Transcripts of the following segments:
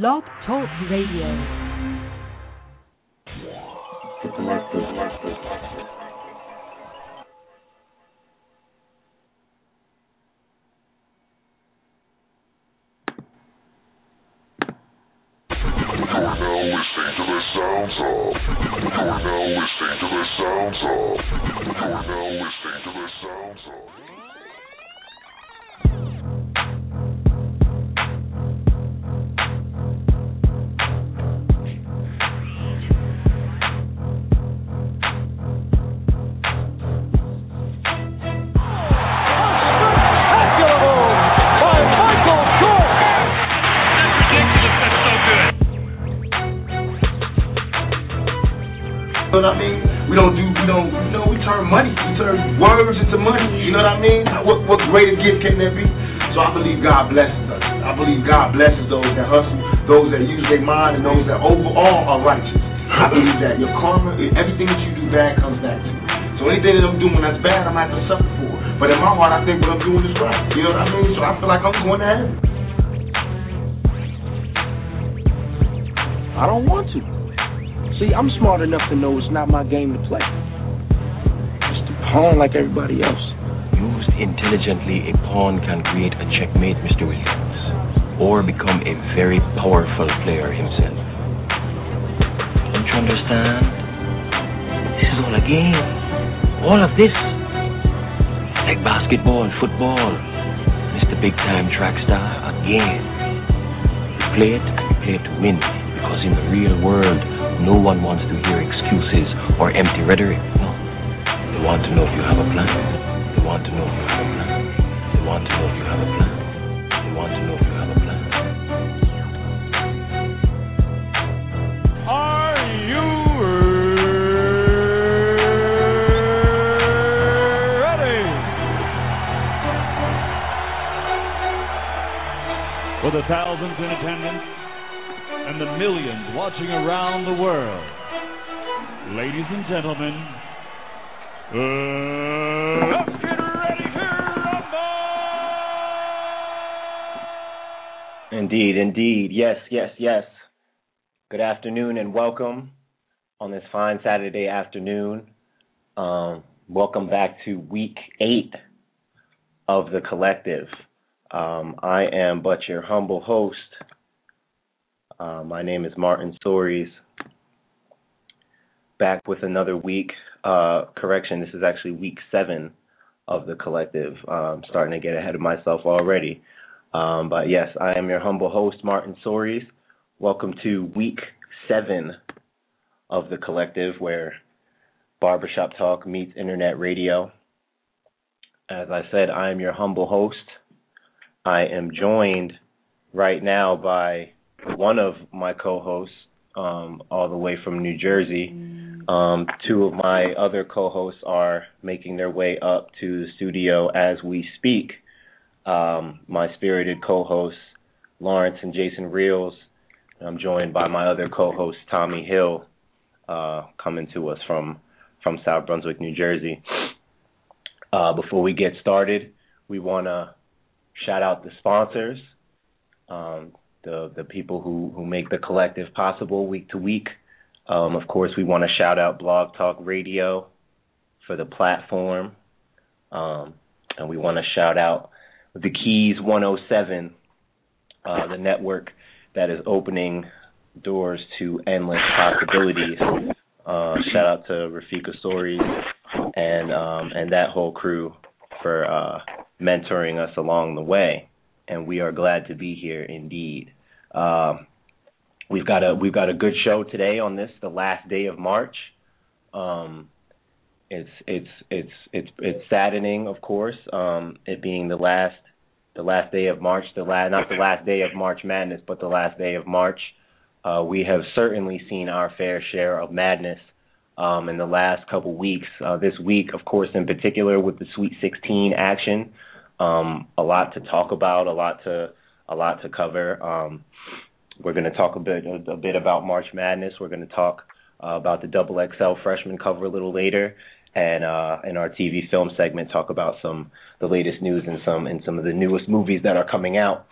Blog Talk Radio. Greater gift can there be? So I believe God blesses us. I believe God blesses those that hustle, those that use their mind, and those that overall are righteous. I believe that your karma, everything that you do bad comes back to you. So anything that I'm doing that's bad, I'm going to to suffer for. But in my heart, I think what I'm doing is right. You know what I mean? So I feel like I'm going to heaven. I don't want to. See, I'm smart enough to know it's not my game to play. Just a pawn like everybody else. Intelligently, a pawn can create a checkmate, Mr. Williams, or become a very powerful player himself. Don't you understand? This is all a game. All of this. Like basketball, football. Mr. Big Time Track Star, a game. You play it and you play it to win. Because in the real world, no one wants to hear excuses or empty rhetoric. No. They want to know if you have a plan. Want to know if you have a plan. They want to know if you have a plan. Are you ready? For the thousands in attendance and the millions watching around the world, ladies and gentlemen, uh, Indeed, indeed. Yes, yes, yes. Good afternoon and welcome on this fine Saturday afternoon. Um, welcome back to week eight of the collective. Um, I am but your humble host. Uh, my name is Martin Soaries. Back with another week. Uh, correction, this is actually week seven of the collective. Um, starting to get ahead of myself already. Um, but yes, I am your humble host, Martin Soaries. Welcome to week seven of the collective, where barbershop talk meets internet radio. As I said, I am your humble host. I am joined right now by one of my co-hosts, um, all the way from New Jersey. Um, two of my other co-hosts are making their way up to the studio as we speak. Um, my spirited co-hosts, Lawrence and Jason Reels. I'm joined by my other co-host, Tommy Hill, uh, coming to us from from South Brunswick, New Jersey. Uh, before we get started, we want to shout out the sponsors, um, the the people who who make the collective possible week to week. Um, of course, we want to shout out Blog Talk Radio for the platform, um, and we want to shout out the Keys 107, uh, the network that is opening doors to endless possibilities. Uh, shout out to Rafika Stories and um, and that whole crew for uh, mentoring us along the way, and we are glad to be here indeed. Um, we've got a we've got a good show today on this, the last day of March. Um, it's it's it's it's it's saddening, of course, um, it being the last the last day of March, the last not the last day of March Madness, but the last day of March. Uh, we have certainly seen our fair share of madness um, in the last couple weeks. Uh, this week, of course, in particular with the Sweet 16 action, um, a lot to talk about, a lot to a lot to cover. Um, we're going to talk a bit a, bit about March Madness. We're going to talk uh, about the Double XL freshman cover a little later, and uh, in our TV film segment, talk about some the latest news and some and some of the newest movies that are coming out.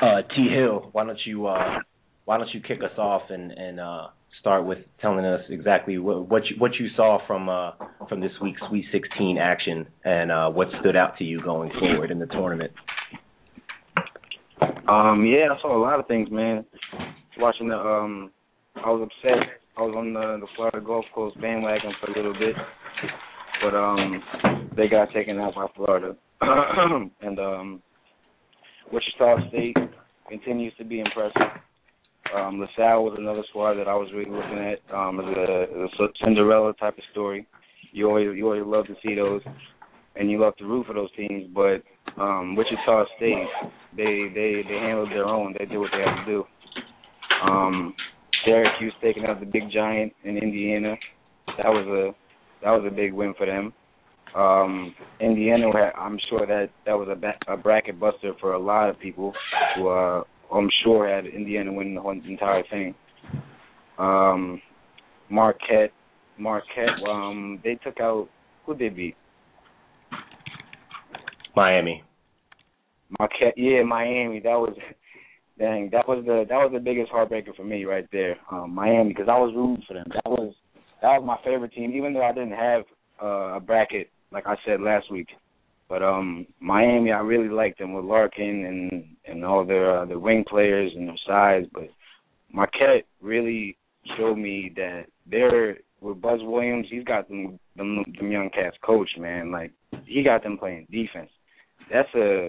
Uh, T Hill, why don't you uh, why don't you kick us off and and uh, start with telling us exactly what what you, what you saw from uh, from this week's Sweet 16 action and uh, what stood out to you going forward in the tournament. Um, yeah, I saw a lot of things, man. Watching the, um, I was upset. I was on the, the Florida Gulf Coast bandwagon for a little bit, but um, they got taken out by Florida, and um, Wichita State continues to be impressive. Um, LaSalle was another squad that I was really looking at um, as a, as a Cinderella type of story. You always you always love to see those, and you love to root for those teams. But um, Wichita State, they they they handled their own. They did what they had to do. Um, Syracuse taking out the big giant in Indiana. That was a that was a big win for them. Um, Indiana, I'm sure that that was a, ba- a bracket buster for a lot of people who uh, I'm sure had Indiana winning the whole entire thing. Um, Marquette, Marquette, um, they took out who they beat? Miami. Marquette, yeah, Miami. That was, dang, that was the that was the biggest heartbreaker for me right there. Um, Miami, because I was rooting for them. That was that was my favorite team, even though I didn't have uh, a bracket like I said last week. But um Miami, I really liked them with Larkin and and all their uh, the wing players and their size. But Marquette really showed me that they're with Buzz Williams. He's got them them, them young cats coached, man. Like he got them playing defense. That's a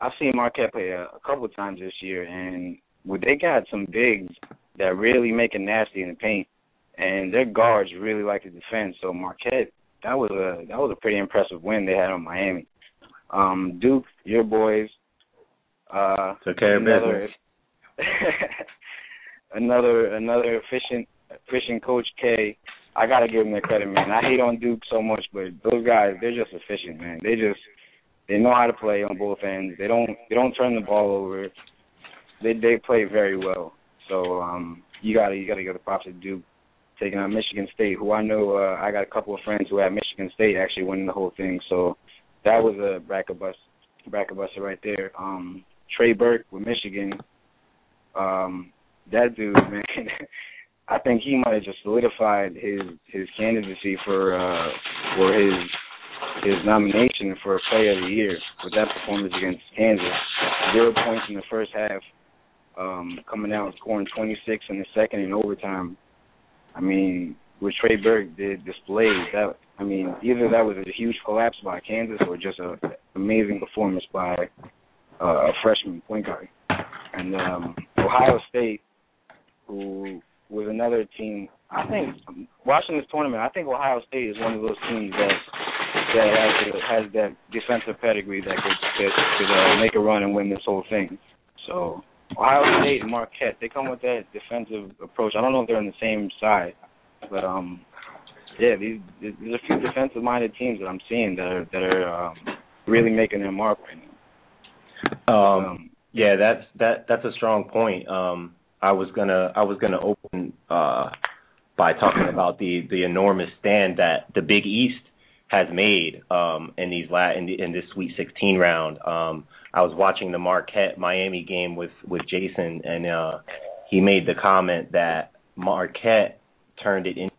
I've seen Marquette play a, a couple times this year, and well, they got some bigs that really make it nasty in the paint, and their guards really like to defend. So Marquette that was a that was a pretty impressive win they had on Miami. Um, Duke, your boys. Uh, Took care another, another another efficient efficient coach K. I gotta give them their credit, man. I hate on Duke so much, but those guys, they're just efficient, man. They just they know how to play on both ends. They don't they don't turn the ball over. They they play very well. So um you gotta you gotta give the props to Duke taking on Michigan State, who I know uh, I got a couple of friends who had Michigan State actually winning the whole thing. So that was a bracket bust bracket buster right there. Um, Trey Burke with Michigan, um, that dude, man, I think he might have just solidified his his candidacy for uh, for his his nomination for Player of the Year with that performance against Kansas. Zero points in the first half, um, coming out scoring 26 in the second in overtime. I mean, what Trey Burke did displayed that. I mean, either that was a huge collapse by Kansas or just a amazing performance by uh, a freshman point guard. And um, Ohio State, who was another team. I think watching this tournament, I think Ohio State is one of those teams that that has, has that defensive pedigree that could that could uh, make a run and win this whole thing. So Ohio State and Marquette, they come with that defensive approach. I don't know if they're on the same side, but um, yeah, these there's a few defensive minded teams that I'm seeing that are that are um, really making their mark right now. Um, um, yeah, that's that that's a strong point. Um, I was gonna I was gonna open uh, by talking about the the enormous stand that the Big East has made um, in these la- in, the, in this Sweet 16 round. Um, I was watching the Marquette Miami game with with Jason, and uh, he made the comment that Marquette turned it into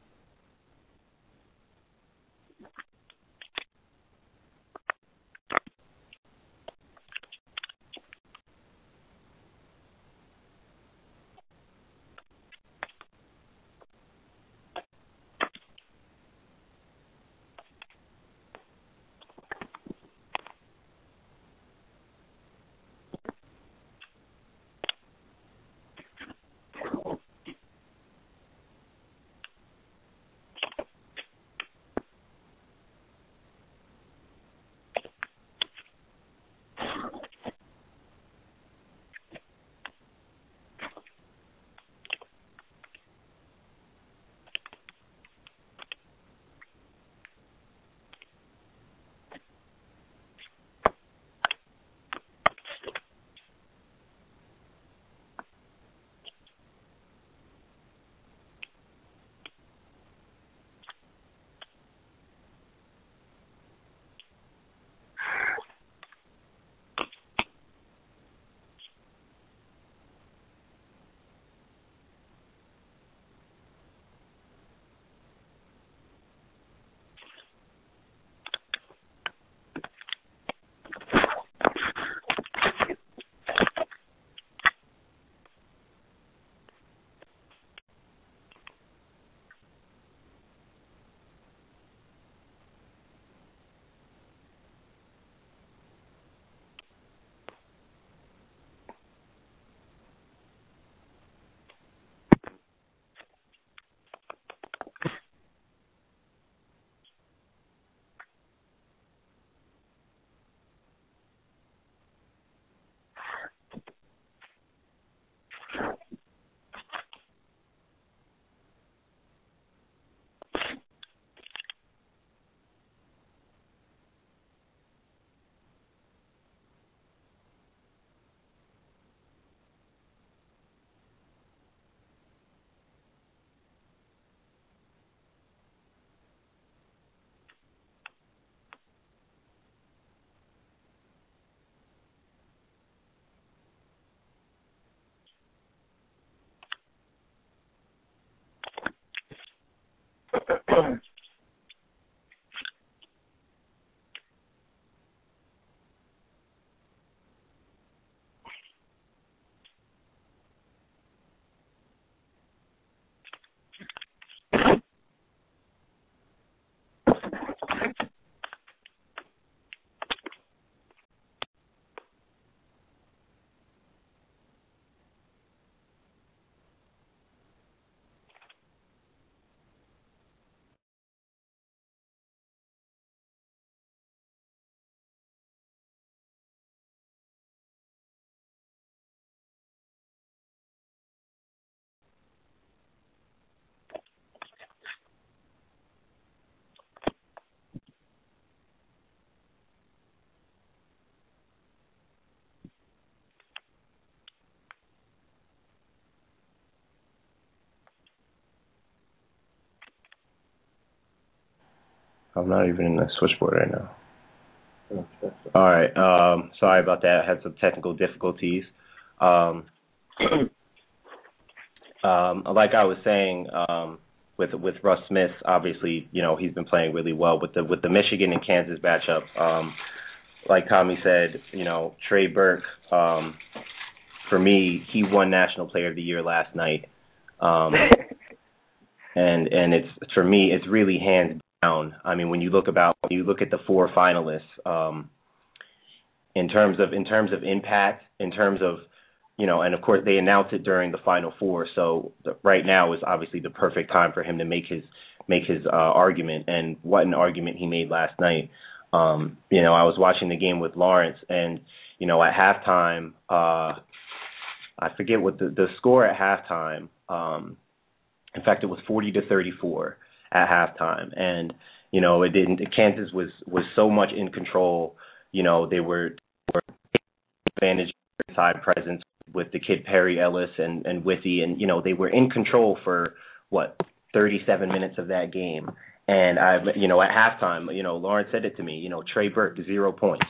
insurance I'm not even in the switchboard right now. All right. Um, sorry about that. I had some technical difficulties. Um, um, like I was saying, um, with with Russ Smith, obviously, you know, he's been playing really well with the with the Michigan and Kansas matchup. Um, like Tommy said, you know, Trey Burke, um, for me, he won National Player of the Year last night. Um, and and it's for me, it's really hands down. I mean, when you look about when you look at the four finalists, um, in terms of in terms of impact, in terms of you know, and of course they announced it during the final four. So the, right now is obviously the perfect time for him to make his make his uh, argument. And what an argument he made last night. Um, you know, I was watching the game with Lawrence, and you know, at halftime, uh, I forget what the the score at halftime. Um, in fact, it was forty to thirty four at halftime, and you know, it didn't. Kansas was was so much in control. You know, they were, were advantage side presence with the kid Perry Ellis and and Withey, and you know they were in control for what 37 minutes of that game. And I, you know, at halftime, you know, Lawrence said it to me. You know, Trey Burke zero points,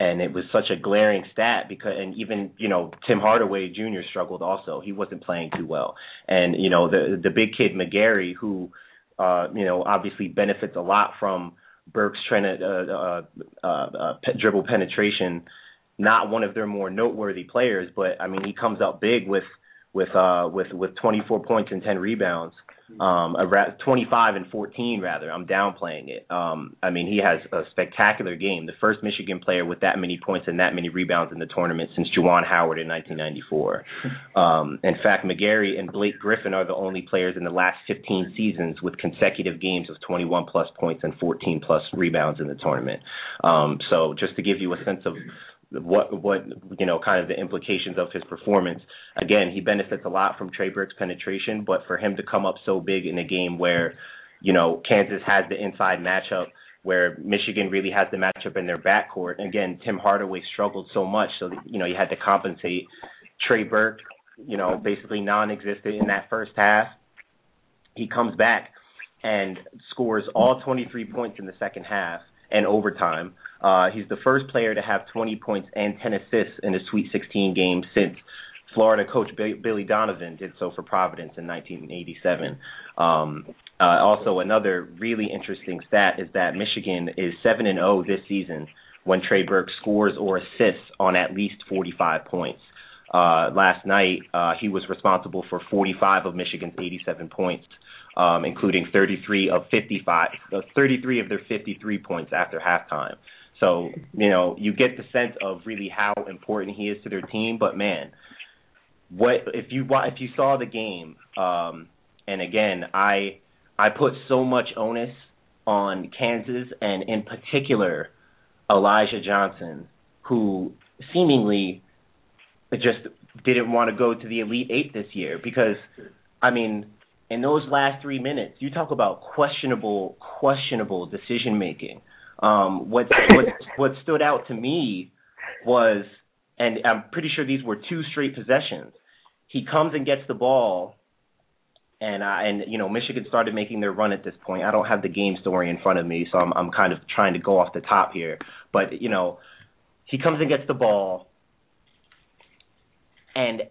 and it was such a glaring stat because, and even you know, Tim Hardaway Jr. struggled also. He wasn't playing too well, and you know, the the big kid McGary who, uh, you know, obviously benefits a lot from Burke's trying to uh, uh, uh, dribble penetration not one of their more noteworthy players, but I mean he comes up big with with uh with with 24 points and 10 rebounds. Um around 25 and 14 rather. I'm downplaying it. Um I mean he has a spectacular game. The first Michigan player with that many points and that many rebounds in the tournament since Juwan Howard in 1994. Um in fact McGary and Blake Griffin are the only players in the last 15 seasons with consecutive games of 21 plus points and 14 plus rebounds in the tournament. Um so just to give you a sense of what what you know kind of the implications of his performance. Again, he benefits a lot from Trey Burke's penetration, but for him to come up so big in a game where you know Kansas has the inside matchup, where Michigan really has the matchup in their backcourt. Again, Tim Hardaway struggled so much, so you know you had to compensate. Trey Burke, you know, basically non-existent in that first half. He comes back and scores all 23 points in the second half and overtime. Uh, he's the first player to have 20 points and 10 assists in a Sweet 16 game since Florida coach Billy Donovan did so for Providence in 1987. Um, uh, also, another really interesting stat is that Michigan is 7 and 0 this season when Trey Burke scores or assists on at least 45 points. Uh, last night, uh, he was responsible for 45 of Michigan's 87 points um, including 33 of 55, uh, 33 of their 53 points after halftime. So you know you get the sense of really how important he is to their team. But man, what if you if you saw the game? Um, and again, I I put so much onus on Kansas and in particular Elijah Johnson, who seemingly just didn't want to go to the Elite Eight this year because I mean in those last three minutes, you talk about questionable, questionable decision making. Um, what what what stood out to me was, and I'm pretty sure these were two straight possessions. He comes and gets the ball, and I and you know Michigan started making their run at this point. I don't have the game story in front of me, so I'm I'm kind of trying to go off the top here. But you know, he comes and gets the ball, and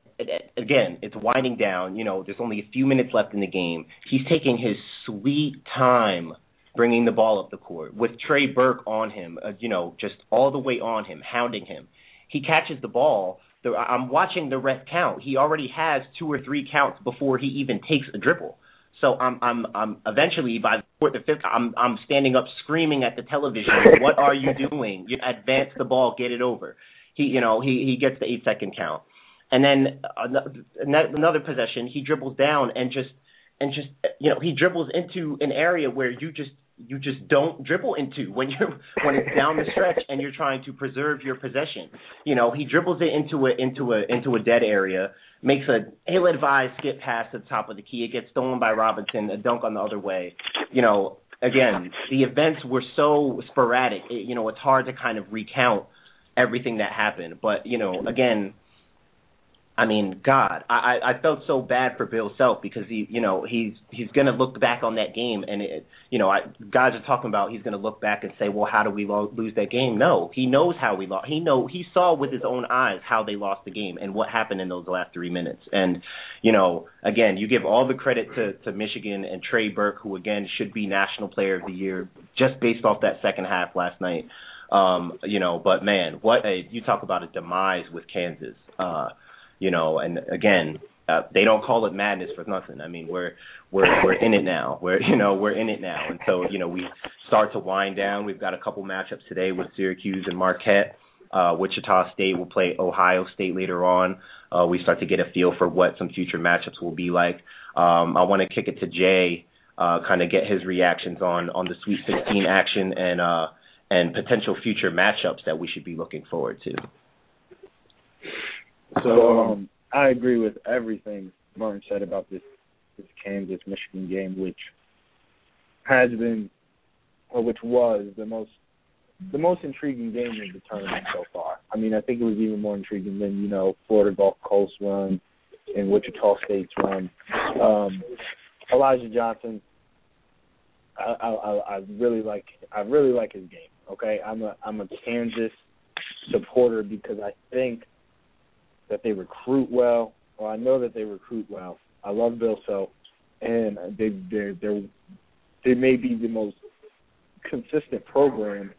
again, it's winding down. You know, there's only a few minutes left in the game. He's taking his sweet time bringing the ball up the court with Trey Burke on him. Uh, you know, just all the way on him, hounding him. He catches the ball. I'm watching the ref count. He already has two or three counts before he even takes a dribble. So I'm I'm I'm eventually by the fourth or fifth I'm I'm standing up screaming at the television. what are you doing? You advance the ball, get it over. He you know he he gets the eight second count, and then uh, another possession he dribbles down and just and just you know he dribbles into an area where you just you just don't dribble into when you're when it's down the stretch and you're trying to preserve your possession. You know, he dribbles it into a into a into a dead area, makes a ill advised skip pass to the top of the key. It gets stolen by Robinson, a dunk on the other way. You know, again, the events were so sporadic. It, you know, it's hard to kind of recount everything that happened. But you know, again, I mean, God, I I felt so bad for Bill Self because he, you know, he's he's gonna look back on that game and it, you know, I guys are talking about he's gonna look back and say, well, how do we lo- lose that game? No, he knows how we lost. He know he saw with his own eyes how they lost the game and what happened in those last three minutes. And you know, again, you give all the credit to to Michigan and Trey Burke, who again should be National Player of the Year just based off that second half last night. Um, you know, but man, what a you talk about a demise with Kansas. Uh, you know, and again, uh, they don't call it madness for nothing. I mean, we're we're we're in it now. We're you know we're in it now, and so you know we start to wind down. We've got a couple matchups today with Syracuse and Marquette. Uh, Wichita State will play Ohio State later on. Uh, we start to get a feel for what some future matchups will be like. Um, I want to kick it to Jay, uh, kind of get his reactions on on the Sweet 16 action and uh, and potential future matchups that we should be looking forward to. So um, I agree with everything Martin said about this this Kansas Michigan game, which has been or which was the most the most intriguing game of the tournament so far. I mean, I think it was even more intriguing than you know Florida Gulf Coast run and Wichita State's run. Um, Elijah Johnson, I, I, I really like I really like his game. Okay, I'm a I'm a Kansas supporter because I think that they recruit well. Well, I know that they recruit well. I love Bill Self, and they they they they may be the most consistent program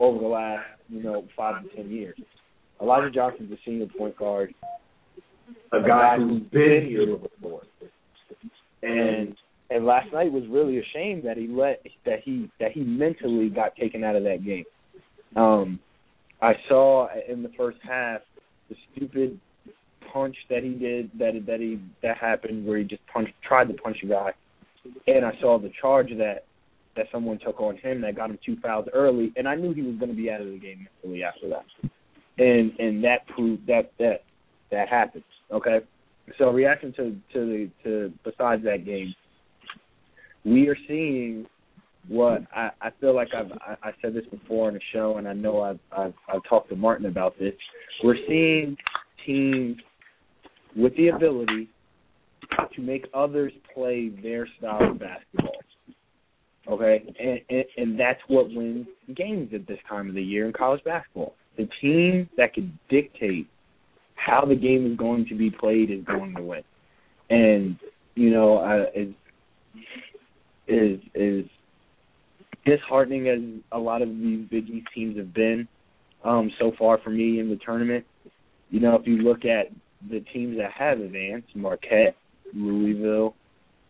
over the last you know five to ten years. Elijah Johnson's a senior point guard, a guy who's been here before, and and last night was really a shame that he let that he that he mentally got taken out of that game. Um, I saw in the first half the stupid punch that he did that that he that happened where he just punched tried to punch a guy, and I saw the charge that that someone took on him that got him two fouls early, and I knew he was going to be out of the game mentally after that, and and that proved that that that happened. Okay, so reaction to to the to besides that game, we are seeing what I, I feel like I've I, I said this before on the show, and I know I've, I've I've talked to Martin about this. We're seeing teams with the ability to make others play their style of basketball. Okay, and, and and that's what wins games at this time of the year in college basketball. The team that can dictate how the game is going to be played is going to win. And you know, uh, is is is disheartening as a lot of these Big East teams have been um, so far for me in the tournament. You know, if you look at the teams that have advanced, Marquette, Louisville,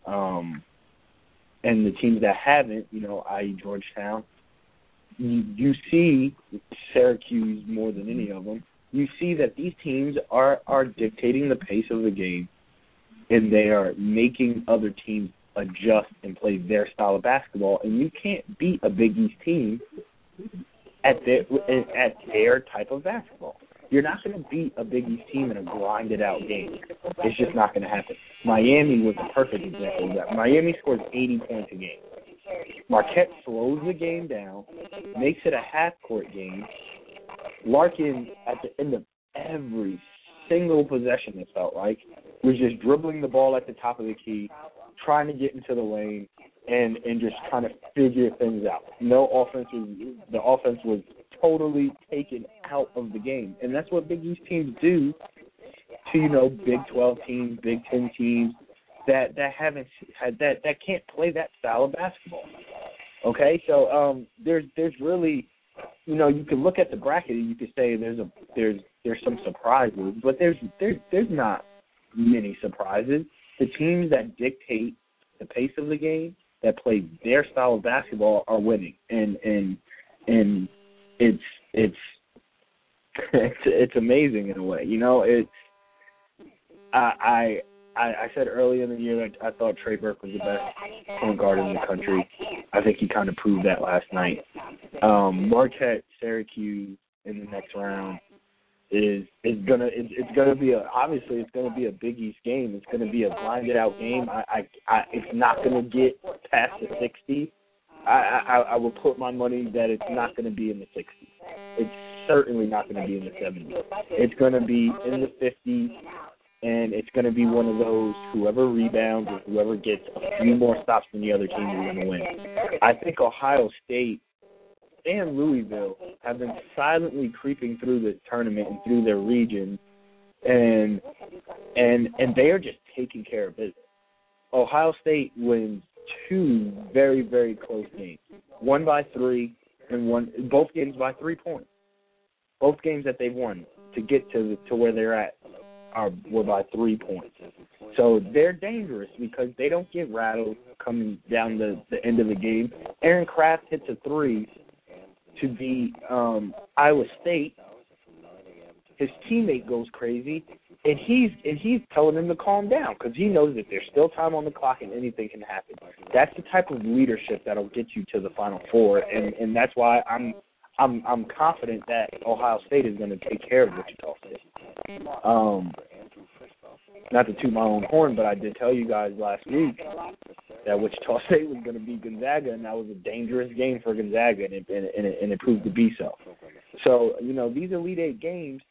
um, and the teams that haven't, you know, i.e. Georgetown, you, you see Syracuse more than any of them. You see that these teams are are dictating the pace of the game, and they are making other teams adjust and play their style of basketball. And you can't beat a Big East team at their at their type of basketball. You're not going to beat a Big East team in a grinded out game. It's just not going to happen. Miami was a perfect example of that. Miami scores 80 points a game. Marquette slows the game down, makes it a half court game. Larkin, at the end of every single possession, it felt like, was just dribbling the ball at the top of the key, trying to get into the lane, and and just trying to figure things out. No offense was the offense was totally taken out of the game, and that's what Big East teams do to you know Big Twelve teams, Big Ten teams that that haven't had that that can't play that style of basketball. Okay, so um, there's there's really, you know, you can look at the bracket and you can say there's a there's there's some surprises, but there's there's there's not many surprises. The teams that dictate the pace of the game, that play their style of basketball, are winning, and and and it's it's it's it's amazing in a way. You know, it's I I I said early in the year that I thought Trey Burke was the best point guard in the country. I think he kind of proved that last night. Um, Marquette, Syracuse in the next round is is gonna it's, it's gonna be a obviously it's gonna be a Big East game. It's gonna be a blinded out game. I I, I it's not gonna get past the sixty. I, I I will put my money that it's not to be in the 60s. It's certainly not to be in the 70s. It's to be in the 50s, and it's going to be one of those whoever rebounds or whoever gets a few more stops than the other team is going to win. I think Ohio State and Louisville have been silently creeping through the tournament and through their region, and and and they are just taking care of business. Ohio State wins two very very close games, one by three and one both games by three points. Both games that they've won to get to to where they're at are were by three points. So they're dangerous because they don't get rattled coming down the the end of the game. Aaron Craft hits a three to beat um, Iowa State. His teammate goes crazy, and he's and he's telling him to calm down because he knows that there's still time on the clock and anything can happen. That's the type of leadership that'll get you to the Final Four, and and that's why I'm I'm I'm confident that Ohio State is going to take care of Wichita State. Um, not to toot my own horn, but I did tell you guys last week that Wichita State was going to beat Gonzaga, and that was a dangerous game for Gonzaga, and it, and, it, and, it, proved to be so. So you know these Elite Eight games,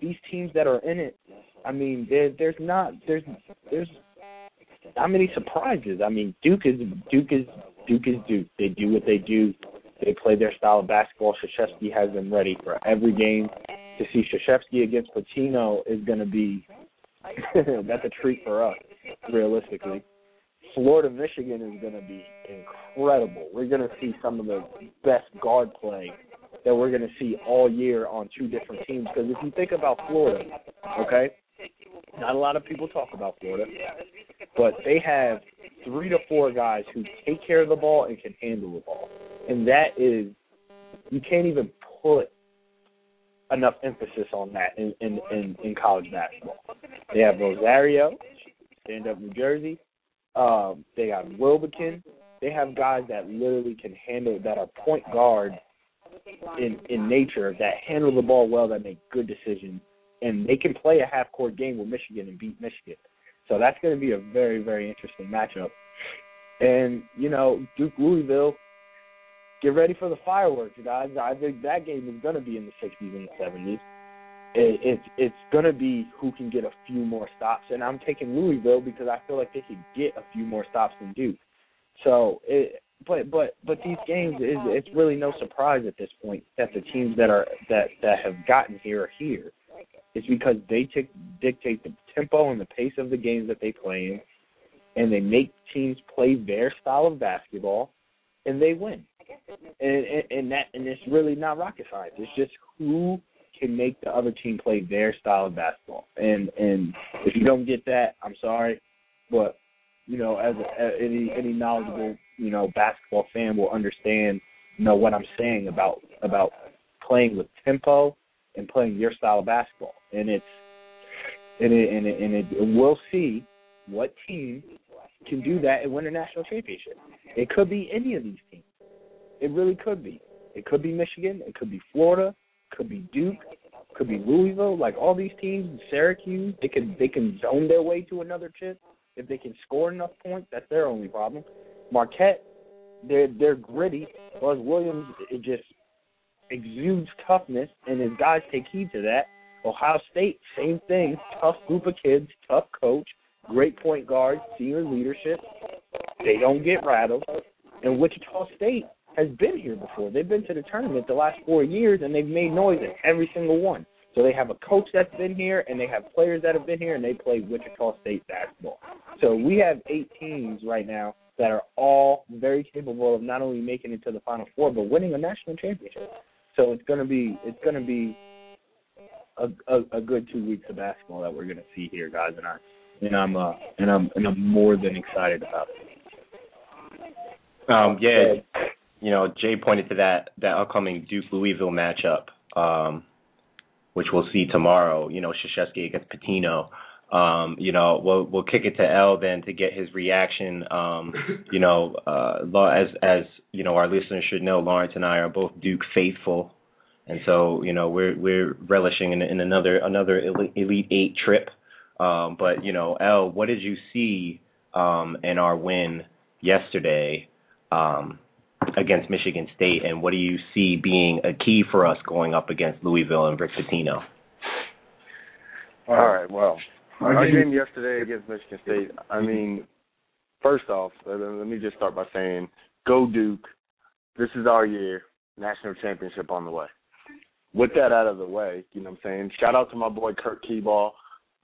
these teams that are in it, I mean, there, there's not there's there's not many surprises. I mean, Duke is Duke is Duke is Duke. They do what they do. They play their style of basketball. Krzyzewski has them ready for every game. To see Krzyzewski against Pitino is going to be that's a treat for us, realistically. Florida Michigan is going to be incredible. We're going to see some of the best guard play that we're going to see all year on two different teams. Because if you think about Florida, okay, not a lot of people talk about Florida, but they have three to four guys who take care of the ball and can handle the ball, and that is you can't even put enough emphasis on that in in in, in college basketball. They have Rosario, stand up New Jersey. Um, they got Wilbekin. They have guys that literally can handle that are point guards in in nature that handle the ball well, that make good decisions, and they can play a half court game with Michigan and beat Michigan. So that's going to be a very very interesting matchup. And you know Duke Louisville, get ready for the fireworks, guys. I think that game is going to be in the 60s and the 70s. It, it's it's going to be who can get a few more stops, and I'm taking Louisville because I feel like they could get a few more stops than Duke. So, it, but but but these games is it's really no surprise at this point that the teams that are that that have gotten here are here. It's because they t- dictate the tempo and the pace of the games that they play in, and they make teams play their style of basketball, and they win. And, and and that and it's really not rocket science. It's just who can make the other team play their style of basketball. And and if you don't get that, I'm sorry, but you know, as, a, as any any knowledgeable you know basketball fan will understand, you know what I'm saying about about playing with tempo and playing your style of basketball. And it's and it and it, and it, we'll see what team can do that and win a national championship. It could be any of these teams. It really could be. It could be Michigan. It could be Florida. Could be Duke. Could be Louisville. Like all these teams, Syracuse, they can they can zone their way to another chip if they can score enough points. That's their only problem. Marquette, they're they're gritty. Buzz Williams, it just exudes toughness, and his guys take heed to that. Ohio State, same thing. Tough group of kids, tough coach, great point guard, senior leadership. They don't get rattled. And Wichita State, has been here before. They've been to the tournament the last four years, and they've made noise in every single one. So they have a coach that's been here, and they have players that have been here, and they play Wichita State basketball. So we have eight teams right now that are all very capable of not only making it to the Final Four, but winning a national championship. So it's gonna be it's gonna be a, a, a good two weeks of basketball that we're gonna see here, guys, and I and I'm uh and I'm and I'm more than excited about it. Um, yeah, you know, Jay pointed to that that upcoming Duke Louisville matchup, um, which we'll see tomorrow. You know, Krzyzewski against Pitino. Um, you know, we'll we'll kick it to L then to get his reaction. Um, you know, uh, as as you know, our listeners should know, Lawrence and I are both Duke faithful, and so you know we're we're relishing in, in another another Elite Eight trip. Um, but you know, L, what did you see um, in our win yesterday um, against Michigan State, and what do you see being a key for us going up against Louisville and Rick Pitino? All right, well, our game yesterday against Michigan State. I mean, first off, let me just start by saying, go Duke. This is our year. National championship on the way. With that out of the way, you know what I'm saying? Shout out to my boy Kurt Keeball.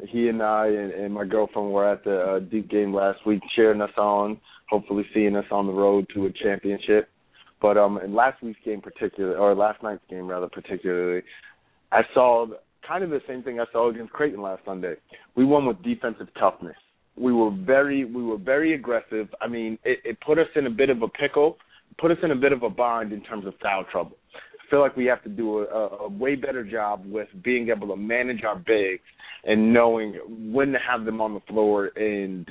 He and I and, and my girlfriend were at the uh, Duke game last week, cheering us on, hopefully seeing us on the road to a championship. But um, in last week's game, particularly, or last night's game rather, particularly, I saw kind of the same thing I saw against Creighton last Sunday. We won with defensive toughness. We were very we were very aggressive. I mean, it, it put us in a bit of a pickle, put us in a bit of a bind in terms of foul trouble. Feel like we have to do a, a way better job with being able to manage our bigs and knowing when to have them on the floor and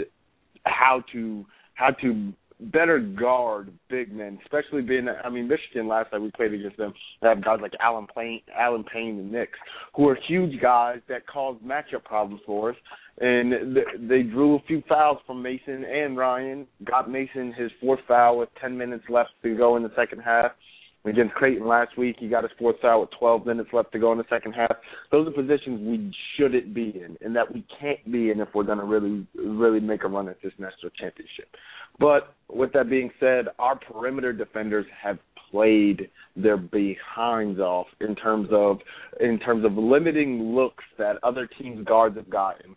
how to how to better guard big men, especially being I mean Michigan last night we played against them. They have guys like Alan Payne, Alan Payne and Nix, who are huge guys that cause matchup problems for us. And they drew a few fouls from Mason and Ryan. Got Mason his fourth foul with 10 minutes left to go in the second half. Against Creighton last week, he got his fourth foul with 12 minutes left to go in the second half. Those are positions we shouldn't be in, and that we can't be in if we're going to really, really make a run at this national championship. But with that being said, our perimeter defenders have played their behinds off in terms of in terms of limiting looks that other teams' guards have gotten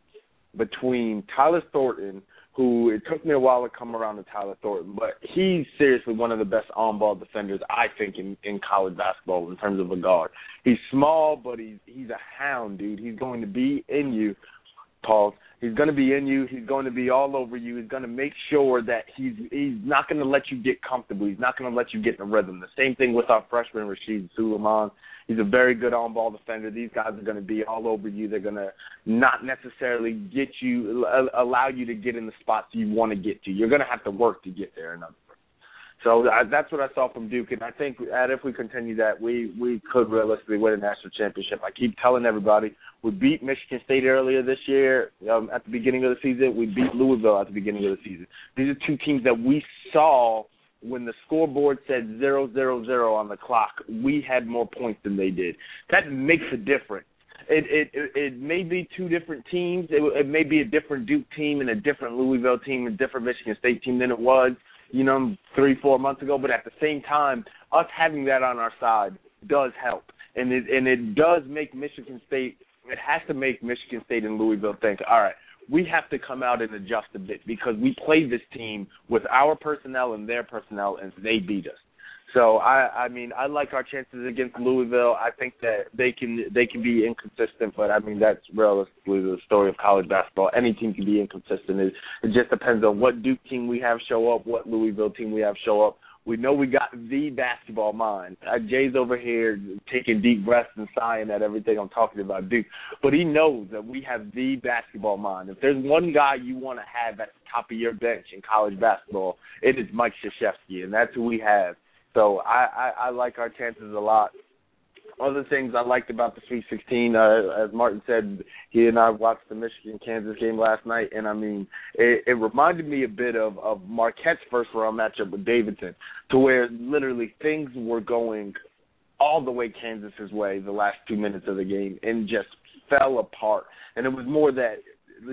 between Tyler Thornton, who it took me a while to come around to Tyler Thornton, but he's seriously one of the best on ball defenders I think in, in college basketball in terms of a guard. He's small, but he's he's a hound, dude. He's going to be in you, Paul. He's going to be in you. He's going to be all over you. He's going to make sure that he's he's not going to let you get comfortable. He's not going to let you get in a rhythm. The same thing with our freshman Rasheed Sulaimon. He's a very good on-ball defender. These guys are going to be all over you. They're going to not necessarily get you allow you to get in the spots you want to get to. You're going to have to work to get there. Other so I, that's what I saw from Duke, and I think that if we continue that, we we could realistically win a national championship. I keep telling everybody we beat Michigan State earlier this year um, at the beginning of the season. We beat Louisville at the beginning of the season. These are two teams that we saw when the scoreboard said zero zero zero on the clock. We had more points than they did. That makes a difference. It it it may be two different teams. It, it may be a different Duke team and a different Louisville team and a different Michigan State team than it was you know, three, four months ago. But at the same time, us having that on our side does help, and it and it does make Michigan State. It has to make Michigan State and Louisville think, all right, we have to come out and adjust a bit because we played this team with our personnel and their personnel, and they beat us. So I, I mean, I like our chances against Louisville. I think that they can they can be inconsistent, but I mean that's realistically the story of college basketball. Any team can be inconsistent. It, it just depends on what Duke team we have show up, what Louisville team we have show up. We know we got the basketball mind. Uh, Jay's over here taking deep breaths and sighing at everything I'm talking about Duke, but he knows that we have the basketball mind. If there's one guy you want to have at the top of your bench in college basketball, it is Mike Krzyzewski, and that's who we have. So I, I, I like our chances a lot. Other things I liked about the Sweet 16, uh, as Martin said, he and I watched the Michigan Kansas game last night, and I mean, it, it reminded me a bit of of Marquette's first round matchup with Davidson, to where literally things were going all the way Kansas's way the last two minutes of the game, and just fell apart. And it was more that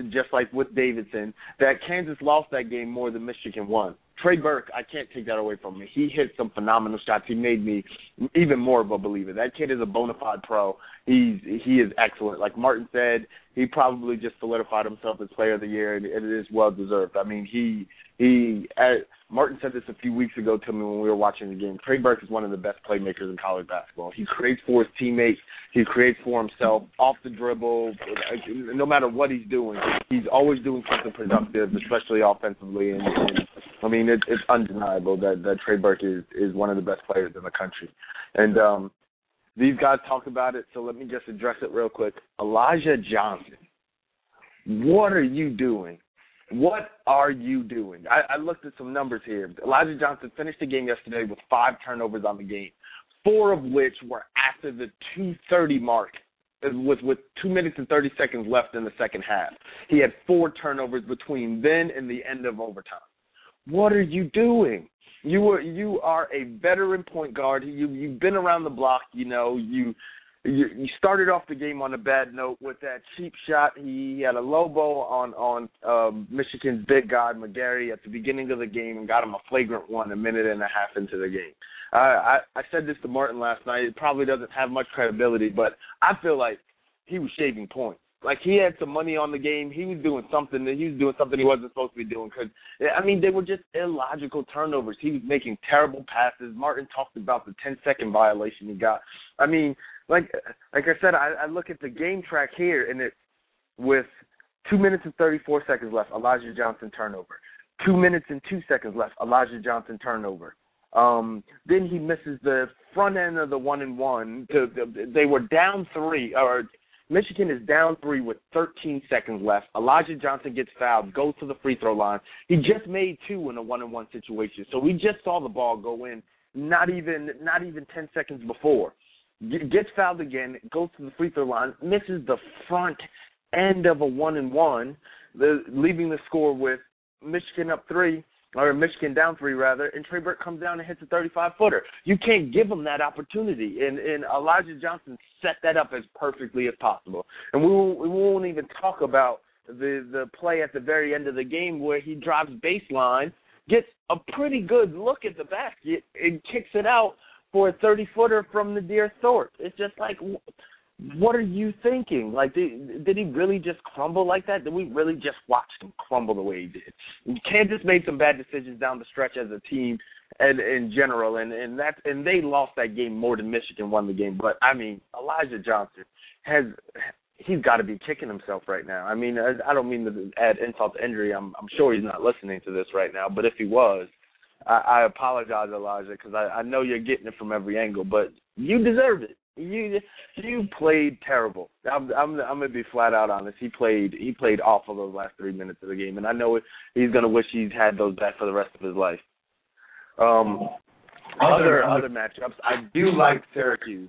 just like with Davidson, that Kansas lost that game more than Michigan won. Trey Burke, I can't take that away from him. He hit some phenomenal shots. He made me even more of a believer. That kid is a bona fide pro. He's he is excellent. Like Martin said, he probably just solidified himself as player of the year, and it is well deserved. I mean, he he. Uh, Martin said this a few weeks ago to me when we were watching the game. Trey Burke is one of the best playmakers in college basketball. He creates for his teammates. He creates for himself off the dribble. No matter what he's doing, he's always doing something productive, especially offensively. And, and I mean, it, it's undeniable that that Trey Burke is is one of the best players in the country. And um, these guys talked about it, so let me just address it real quick. Elijah Johnson, what are you doing? What are you doing? I, I looked at some numbers here. Elijah Johnson finished the game yesterday with five turnovers on the game, four of which were after the 2:30 mark, with with two minutes and 30 seconds left in the second half. He had four turnovers between then and the end of overtime. What are you doing? You are you are a veteran point guard. You you've been around the block. You know you you, you started off the game on a bad note with that cheap shot. He had a low blow on on um, Michigan's big guy McGary at the beginning of the game and got him a flagrant one a minute and a half into the game. Uh, I I said this to Martin last night. It probably doesn't have much credibility, but I feel like he was shaving points. Like he had some money on the game. He was doing something that he was doing something he wasn't supposed to be doing. Because I mean, they were just illogical turnovers. He was making terrible passes. Martin talked about the 10 second violation he got. I mean, like like I said, I, I look at the game track here, and it with two minutes and 34 seconds left, Elijah Johnson turnover. Two minutes and two seconds left, Elijah Johnson turnover. Um, then he misses the front end of the one and one. To, they were down three, or Michigan is down three with 13 seconds left. Elijah Johnson gets fouled, goes to the free throw line. He just made two in a one-on-one situation, so we just saw the ball go in. Not even not even 10 seconds before, gets fouled again, goes to the free throw line, misses the front end of a one-and-one, leaving the score with Michigan up three or Michigan down three rather, and Trey Burke comes down and hits a 35 footer. You can't give him that opportunity, and and Elijah Johnson set that up as perfectly as possible. And we won't, we won't even talk about the the play at the very end of the game where he drives baseline, gets a pretty good look at the basket, and kicks it out for a 30 footer from Naadir Tharpe. It's just like what are you thinking? Like, did, did he really just crumble like that? Did we really just watch him crumble the way he did? Kansas made some bad decisions down the stretch as a team and in general, and and that and they lost that game more than Michigan won the game. But I mean, Elijah Johnson has he's got to be kicking himself right now. I mean, I, I don't mean to add insult to injury. I'm I'm sure he's not listening to this right now, but if he was, I, I apologize, Elijah, because I, I know you're getting it from every angle, but you deserve it. You you played terrible. I'm I'm I'm gonna be flat out honest. He played he played awful those last three minutes of the game, and I know he's gonna wish he's had those back for the rest of his life. Um, other other matchups, I do like Syracuse.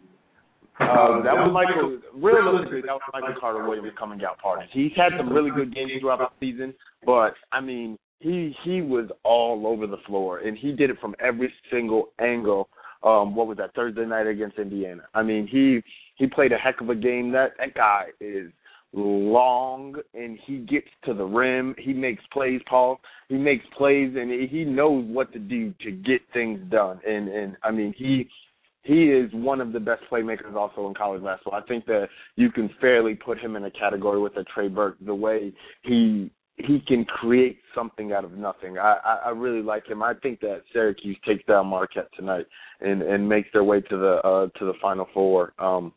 Um, that was Michael. Realistically, that was Michael Carter Williams coming out party. He's had some really good games throughout the season, but I mean, he he was all over the floor, and he did it from every single angle um what was that Thursday night against Indiana. I mean, he he played a heck of a game. That that guy is long and he gets to the rim. He makes plays, Paul. He makes plays and he knows what to do to get things done. And and I mean, he he is one of the best playmakers also in college basketball. I think that you can fairly put him in a category with a Trey Burke. The way he he can create something out of nothing. I, I, I really like him. I think that Syracuse takes down Marquette tonight and and makes their way to the uh to the final four. Um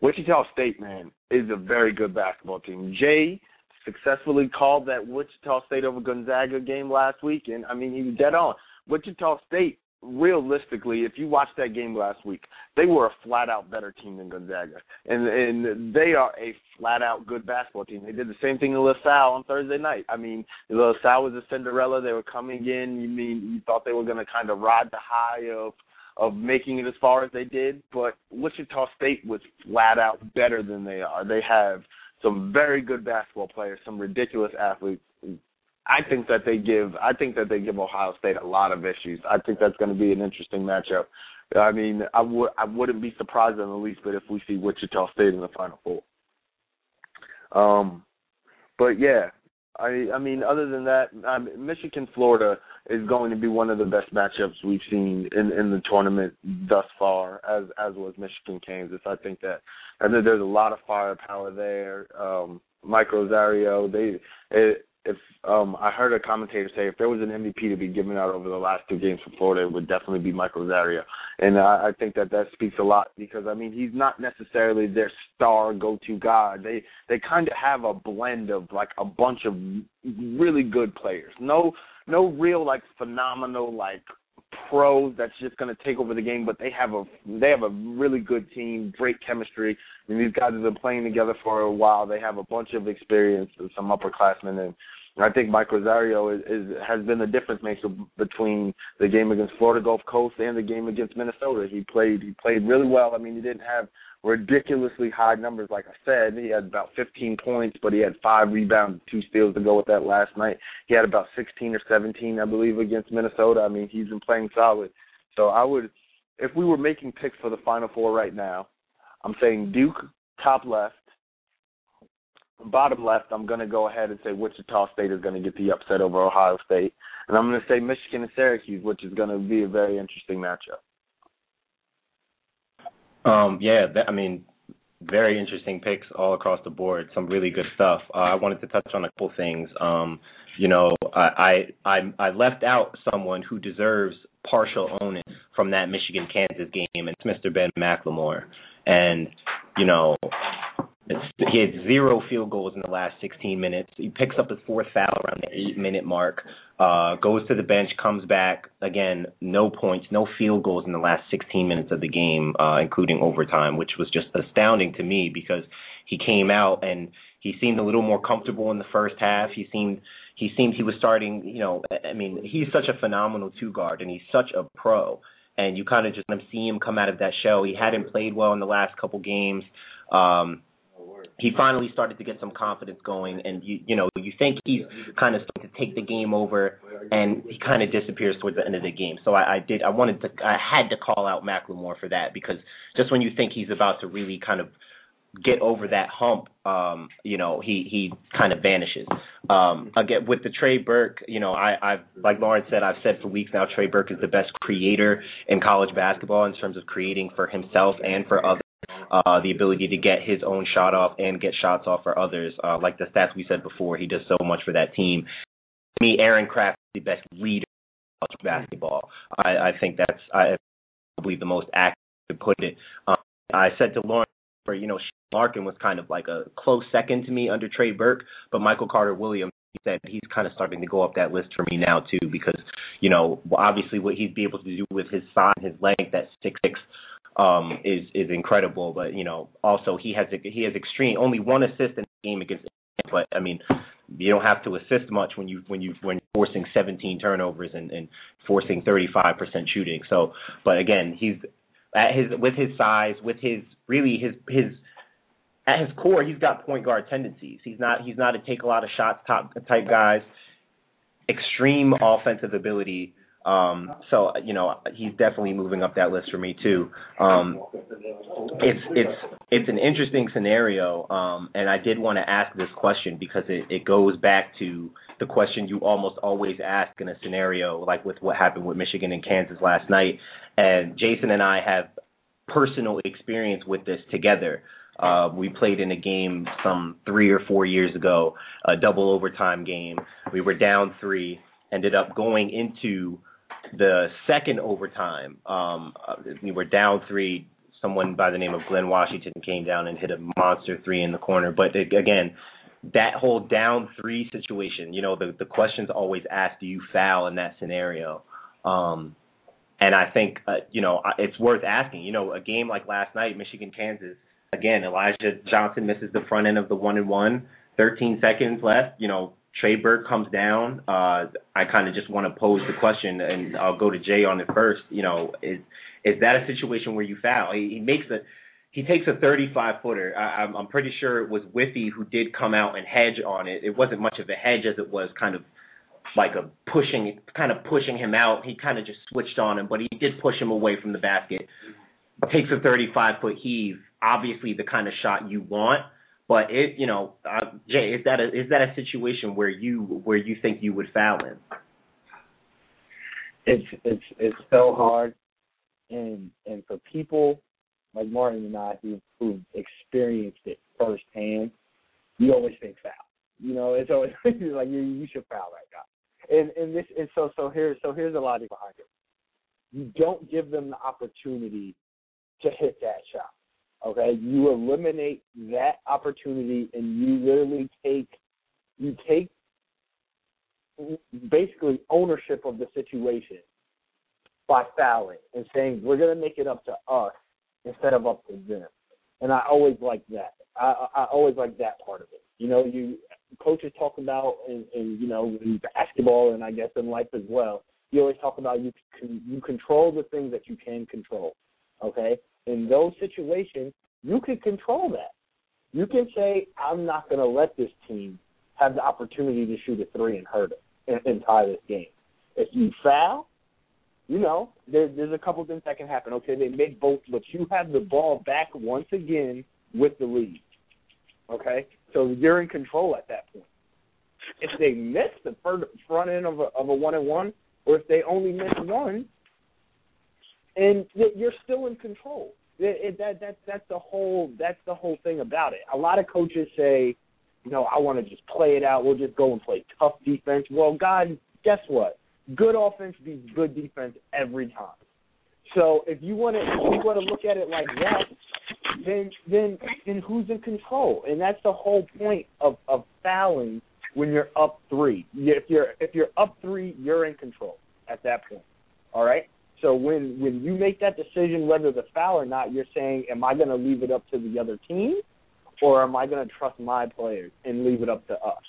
Wichita State, man, is a very good basketball team. Jay successfully called that Wichita State over Gonzaga game last week, and I mean he was dead on. Wichita State realistically, if you watched that game last week, they were a flat out better team than Gonzaga, and and they are a flat out good basketball team. They did the same thing to LaSalle on Thursday night. I mean, LaSalle was a Cinderella. They were coming in. You mean you thought they were going to kind of ride the high of of making it as far as they did, but Wichita State was flat out better than they are. They have some very good basketball players, some ridiculous athletes, I think that they give I think that they give Ohio State a lot of issues. I think that's going to be an interesting matchup. I mean, I would I wouldn't be surprised in the least bit if we see Wichita State in the Final Four. Um, but yeah, I I mean, other than that, um, Michigan Florida is going to be one of the best matchups we've seen in in the tournament thus far, as as was Michigan Kansas. I think that I think there's a lot of firepower there. Um, Mike Rosario, they it, if um I heard a commentator say if there was an MVP to be given out over the last two games for Florida, it would definitely be Mike Rosario, and I, I think that that speaks a lot because I mean he's not necessarily their star go-to guy. They they kind of have a blend of like a bunch of really good players. No no real like phenomenal like pros that's just going to take over the game, but they have a they have a really good team, great chemistry. I mean, these guys have been playing together for a while. They have a bunch of experience, and some upperclassmen, and I think Mike Rosario is, is has been the difference maker between the game against Florida Gulf Coast and the game against Minnesota. He played he played really well. I mean, he didn't have ridiculously high numbers. Like I said, he had about 15 points, but he had five rebounds, two steals to go with that last night. He had about 16 or 17, I believe, against Minnesota. I mean, he's been playing solid. So I would, if we were making picks for the Final Four right now, I'm saying Duke top left. Bottom left, I'm going to go ahead and say Wichita State is going to get the upset over Ohio State. And I'm going to say Michigan and Syracuse, which is going to be a very interesting matchup. Um, yeah, that, I mean, very interesting picks all across the board. Some really good stuff. Uh, I wanted to touch on a couple things. Um, you know, I, I I left out someone who deserves partial onus from that Michigan Kansas game, and it's Mr. Ben McLemore. And you know, he had zero field goals in the last 16 minutes. He picks up his fourth foul around the eight minute mark. Uh, goes to the bench, comes back again, no points, no field goals in the last 16 minutes of the game, uh, including overtime, which was just astounding to me because he came out and he seemed a little more comfortable in the first half. He seemed he seemed he was starting. You know, I mean, he's such a phenomenal two guard and he's such a pro. And you kind of just see him come out of that shell. He hadn't played well in the last couple games. Um, he finally started to get some confidence going, and you you know you think he's kind of starting to take the game over, and he kind of disappears towards the end of the game. So I, I did I wanted to I had to call out McLemore for that because just when you think he's about to really kind of get over that hump, um, you know, he he kind of vanishes. Um, again with the Trey Burke, you know, I I've like Lauren said, I've said for weeks now, Trey Burke is the best creator in college basketball in terms of creating for himself and for others uh, the ability to get his own shot off and get shots off for others. Uh, like the stats we said before, he does so much for that team. To me, Aaron Craft is the best leader of basketball. I, I think that's I believe the most accurate to put it. Um, I said to Lauren, for you know, Larkin was kind of like a close second to me under Trey Burke, but Michael Carter Williams he said he's kind of starting to go up that list for me now too because you know obviously what he'd be able to do with his size, his length, that six six um, is is incredible. But you know, also he has he has extreme only one assist in the game against. But I mean, you don't have to assist much when you when you when you're forcing 17 turnovers and, and forcing 35% shooting. So, but again, he's at his with his size, with his really his his at his core, he's got point guard tendencies. He's not he's not a take a lot of shots top type guys. Extreme offensive ability um, so you know he's definitely moving up that list for me too. Um, it's it's it's an interesting scenario, um, and I did want to ask this question because it, it goes back to the question you almost always ask in a scenario like with what happened with Michigan and Kansas last night. And Jason and I have personal experience with this together. Uh, we played in a game some three or four years ago, a double overtime game. We were down three, ended up going into the second overtime, um, we were down three. Someone by the name of Glenn Washington came down and hit a monster three in the corner. But again, that whole down three situation, you know, the the question's always asked, do you foul in that scenario? Um, and I think, uh, you know, it's worth asking. You know, a game like last night, Michigan Kansas. Again, Elijah Johnson misses the front end of the one and one. 13 seconds left. You know, Trey Burke comes down, uh, I kind of just want to pose the question, and I'll go to Jay on it first. You know, is is that a situation where you foul? He, he makes a he takes a 35 footer. I'm, I'm pretty sure it was Withey who did come out and hedge on it. It wasn't much of a hedge as it was kind of like a pushing, kind of pushing him out. He kind of just switched on him, but he did push him away from the basket. Takes a 35 foot heave. Obviously, the kind of shot you want But it, you know, uh, Jay, is that a is that a situation where you where you think you would foul in? It's it's it's so hard, and and for people like Martin and I who who experienced it firsthand, you always think foul. You know, it's always like you you should foul that guy. And and this and so so here's so here's the logic behind it. You don't give them the opportunity to hit that shot. Okay, you eliminate that opportunity, and you literally take you take basically ownership of the situation by fouling and saying we're going to make it up to us instead of up to them. And I always like that. I, I always like that part of it. You know, you coaches talk about in, in you know in basketball and I guess in life as well. You always talk about you can you control the things that you can control. Okay, in those situations, you can control that. You can say, I'm not going to let this team have the opportunity to shoot a three and hurt it and, and tie this game. If you foul, you know, there, there's a couple things that can happen. Okay, they make both, but you have the ball back once again with the lead. Okay, so you're in control at that point. If they miss the front end of a, of a one and one, or if they only miss one, and you're still in control. It, it, that that that's the whole that's the whole thing about it. A lot of coaches say, you know, I want to just play it out. We'll just go and play tough defense. Well, God, guess what? Good offense beats good defense every time. So if you want to if you want to look at it like that, then then then who's in control? And that's the whole point of of fouling when you're up three. If you're if you're up three, you're in control at that point. All right. So when when you make that decision whether to foul or not, you're saying, am I going to leave it up to the other team, or am I going to trust my players and leave it up to us?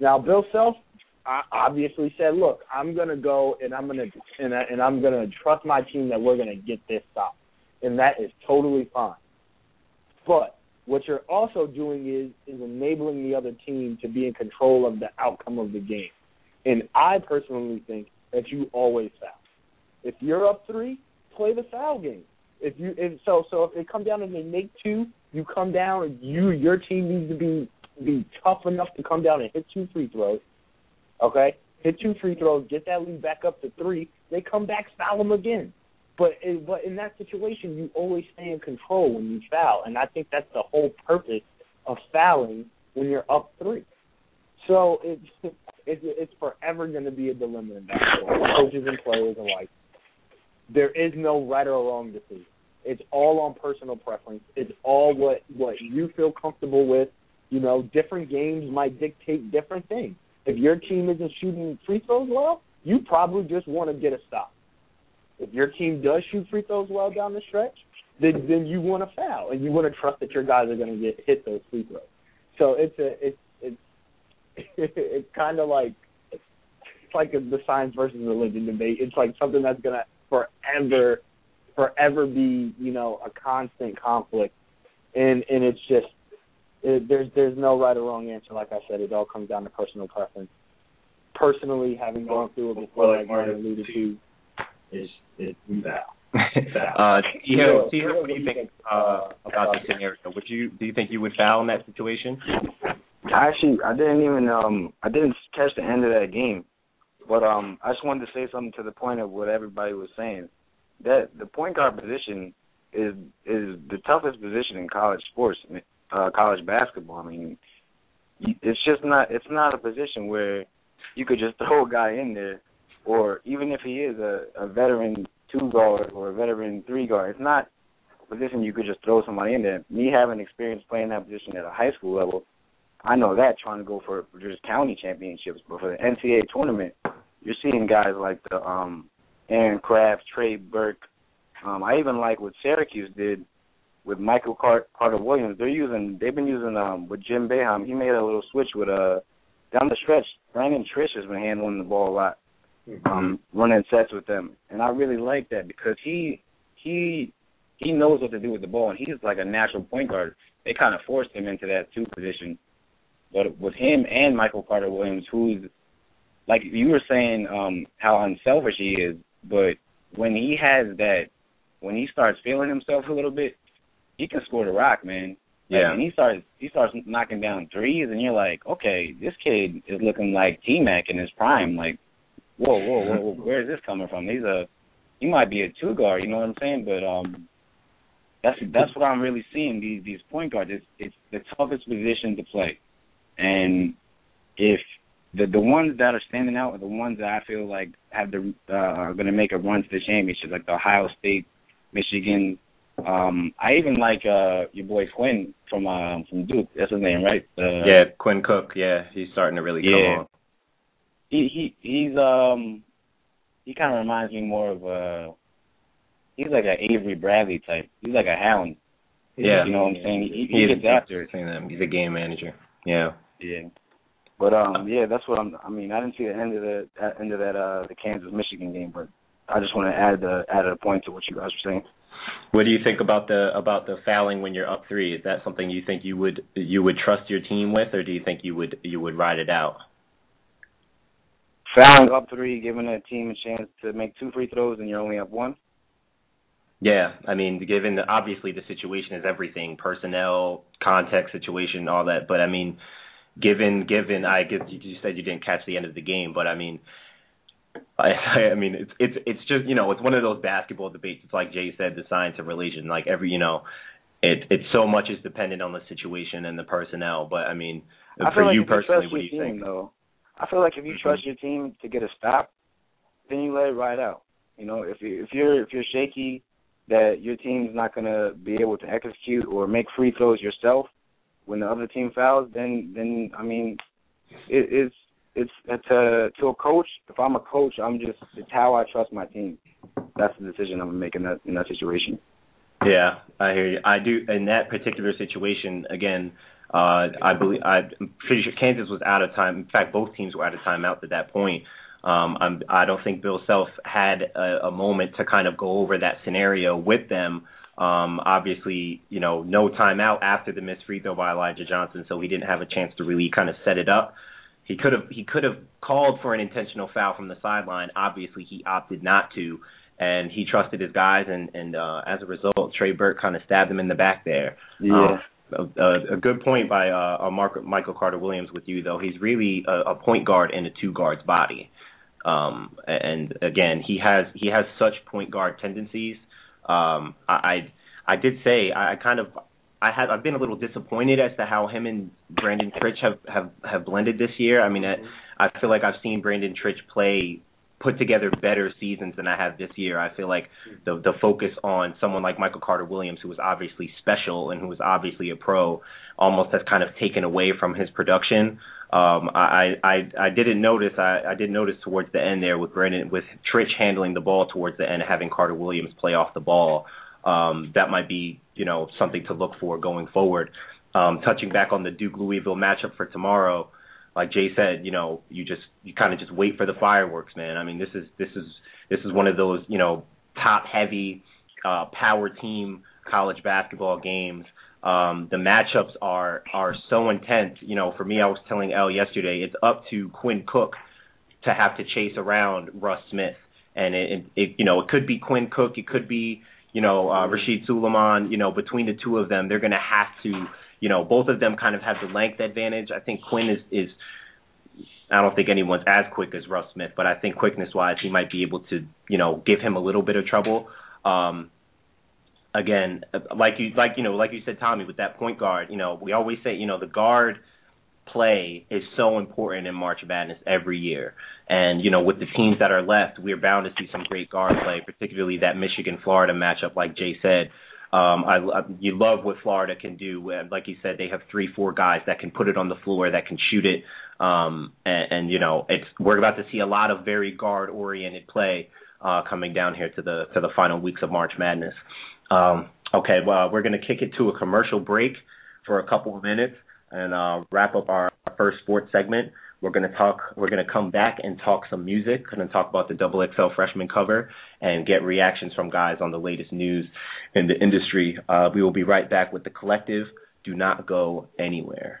Now, Bill Self obviously said, look, I'm going to go and I'm going to and, I, and I'm going to trust my team that we're going to get this stop, and that is totally fine. But what you're also doing is is enabling the other team to be in control of the outcome of the game. And I personally think that you always foul. If you're up three, play the foul game. If you so so if they come down and they make two, you come down. And you your team needs to be be tough enough to come down and hit two free throws. Okay, hit two free throws, get that lead back up to three. They come back, foul them again. But in, but in that situation, you always stay in control when you foul, and I think that's the whole purpose of fouling when you're up three. So it's it's, it's forever going to be a dilemma in basketball, coaches and players alike there is no right or wrong decision. It's all on personal preference. It's all what what you feel comfortable with. You know, different games might dictate different things. If your team isn't shooting free throws well, you probably just want to get a stop. If your team does shoot free throws well down the stretch, then then you want to foul and you want to trust that your guys are going to get hit those free throws. So it's a it's it's it's kind of like it's like a, the science versus religion debate. It's like something that's going to forever forever be you know a constant conflict and and it's just it, there's there's no right or wrong answer like i said it all comes down to personal preference personally having gone through it before like martin alluded to is is that uh, Tio, Tio, what do you think uh, about this scenario? Would you do you think you would foul in that situation? I Actually, I didn't even um I didn't catch the end of that game. But um, I just wanted to say something to the point of what everybody was saying. That the point guard position is is the toughest position in college sports, uh, college basketball. I mean, it's just not it's not a position where you could just throw a guy in there, or even if he is a, a veteran two guard or a veteran three guard, it's not a position you could just throw somebody in there. Me having experience playing that position at a high school level, I know that trying to go for, just county championships, but for the NCAA tournament, you're seeing guys like the um Aaron Craft, Trey Burke. Um, I even like what Syracuse did with Michael Carter Williams. They're using they've been using um with Jim Boeheim. He made a little switch with uh down the stretch. Brandon Triche has been handling the ball a lot, mm-hmm. um, running sets with them, and I really like that because he he he knows what to do with the ball, and he's like a natural point guard. They kind of forced him into that two position, but with him and Michael Carter Williams, who's like you were saying, um, how unselfish he is, but when he has that, when he starts feeling himself a little bit, he can score the rock, man. Yeah. Like, and he starts he starts knocking down threes, and you're like, okay, this kid is looking like T Mac in his prime. Like, whoa, whoa, whoa, whoa, where is this coming from? He's a he might be a two guard, you know what I'm saying? But um, that's that's what I'm really seeing. These these point guards, it's it's the toughest position to play, and if the the ones that are standing out are the ones that I feel like have the uh, are going to make a run to the championship, like the Ohio State, Michigan, um, I even like uh your boy Quinn from uh, from Duke. That's his name, right? Uh, yeah, Quinn Cook. Yeah, he's starting to really yeah. come on. He he he's um he kind of reminds me more of uh he's like an Avery Bradley type. He's like a hound. Yeah, you know what I'm saying. He, he gets after it. He's a game manager. Yeah. Yeah. But um, yeah, that's what I'm. I mean, I didn't see the end of the end of that uh the Kansas Michigan game, but I just want to add the add a point to what you guys were saying. What do you think about the about the fouling when you're up three? Is that something you think you would you would trust your team with, or do you think you would you would ride it out? Fouling up three, giving a team a chance to make two free throws, and you only have one. Yeah, I mean, given the, obviously the situation is everything, personnel, context, situation, all that. But I mean, given given I guess you said you didn't catch the end of the game, but I mean, I, I mean, it's it's it's just you know, it's one of those basketball debates. It's like Jay said, the science of religion. Like every you know, it it's so much is dependent on the situation and the personnel. But I mean, I for like you personally, you what do you team, think? Though, I feel like if you mm-hmm. trust your team to get a stop, then you let it ride out. You know, if you if you're if you're shaky that your team's not gonna be able to execute or make free throws yourself when the other team fouls, then then I mean, it, it's it's it's a to a coach. If I'm a coach, I'm just it's how I trust my team. That's the decision I'm making in that in that situation. Yeah, I hear you. I do in that particular situation. Again, uh, I believe I'm pretty sure Kansas was out of time. In fact, both teams were out of timeouts at that point. Um, I'm, I don't think Bill Self had a, a moment to kind of go over that scenario with them. Um, obviously, you know, no timeout after the missed free throw by Elijah Johnson, so he didn't have a chance to really kind of set it up. He could have he could have called for an intentional foul from the sideline. Obviously, he opted not to, and he trusted his guys, and and uh, as a result, Trey Burke kind of stabbed him in the back there. Yeah. Um, a, a good point by uh, Mark, Michael Carter Williams with you though. He's really a, a point guard in a two guard's body. Um, and again, he has he has such point guard tendencies. Um, I I did say I, I kind of I have I've been a little disappointed as to how him and Brandon Triche have have have blended this year. I mean, I, I feel like I've seen Brandon Triche play put together better seasons than I have this year. I feel like the the focus on someone like Michael Carter Williams, who was obviously special and who was obviously a pro, almost has kind of taken away from his production. Um, I, I I didn't notice I, I did notice towards the end there with Brandon with Triche handling the ball towards the end, having Carter Williams play off the ball. Um, that might be you know something to look for going forward. Um, touching back on the Duke Louisville matchup for tomorrow, like Jay said, you know, you just you kind of just wait for the fireworks, man. I mean, this is this is this is one of those you know top heavy uh, power team college basketball games. Um, the matchups are are so intense. You know, for me, I was telling L yesterday, it's up to Quinn Cook to have to chase around Russ Smith, and it, it, it you know it could be Quinn Cook, it could be you know uh, Rasheed Sulaimon. You know, between the two of them, they're going to have to you know, both of them kind of have the length advantage. I think Quinn is is I don't think anyone's as quick as Russ Smith, but I think quickness wise he might be able to, you know, give him a little bit of trouble. Um again, like you like you know, like you said Tommy with that point guard, you know, we always say, you know, the guard play is so important in March Madness every year. And, you know, with the teams that are left, we're bound to see some great guard play, particularly that Michigan Florida matchup like Jay said. Um, I, I, you love what Florida can do. Like you said, they have three, four guys that can put it on the floor, that can shoot it. Um, and, and you know, it's we're about to see a lot of very guard-oriented play uh, coming down here to the to the final weeks of March Madness. Um, okay, well, we're going to kick it to a commercial break for a couple of minutes and uh, wrap up our first sports segment. We're going to talk. We're going to come back and talk some music. Going to talk about the Double XL freshman cover and get reactions from guys on the latest news in the industry. Uh, we will be right back with the collective. Do not go anywhere.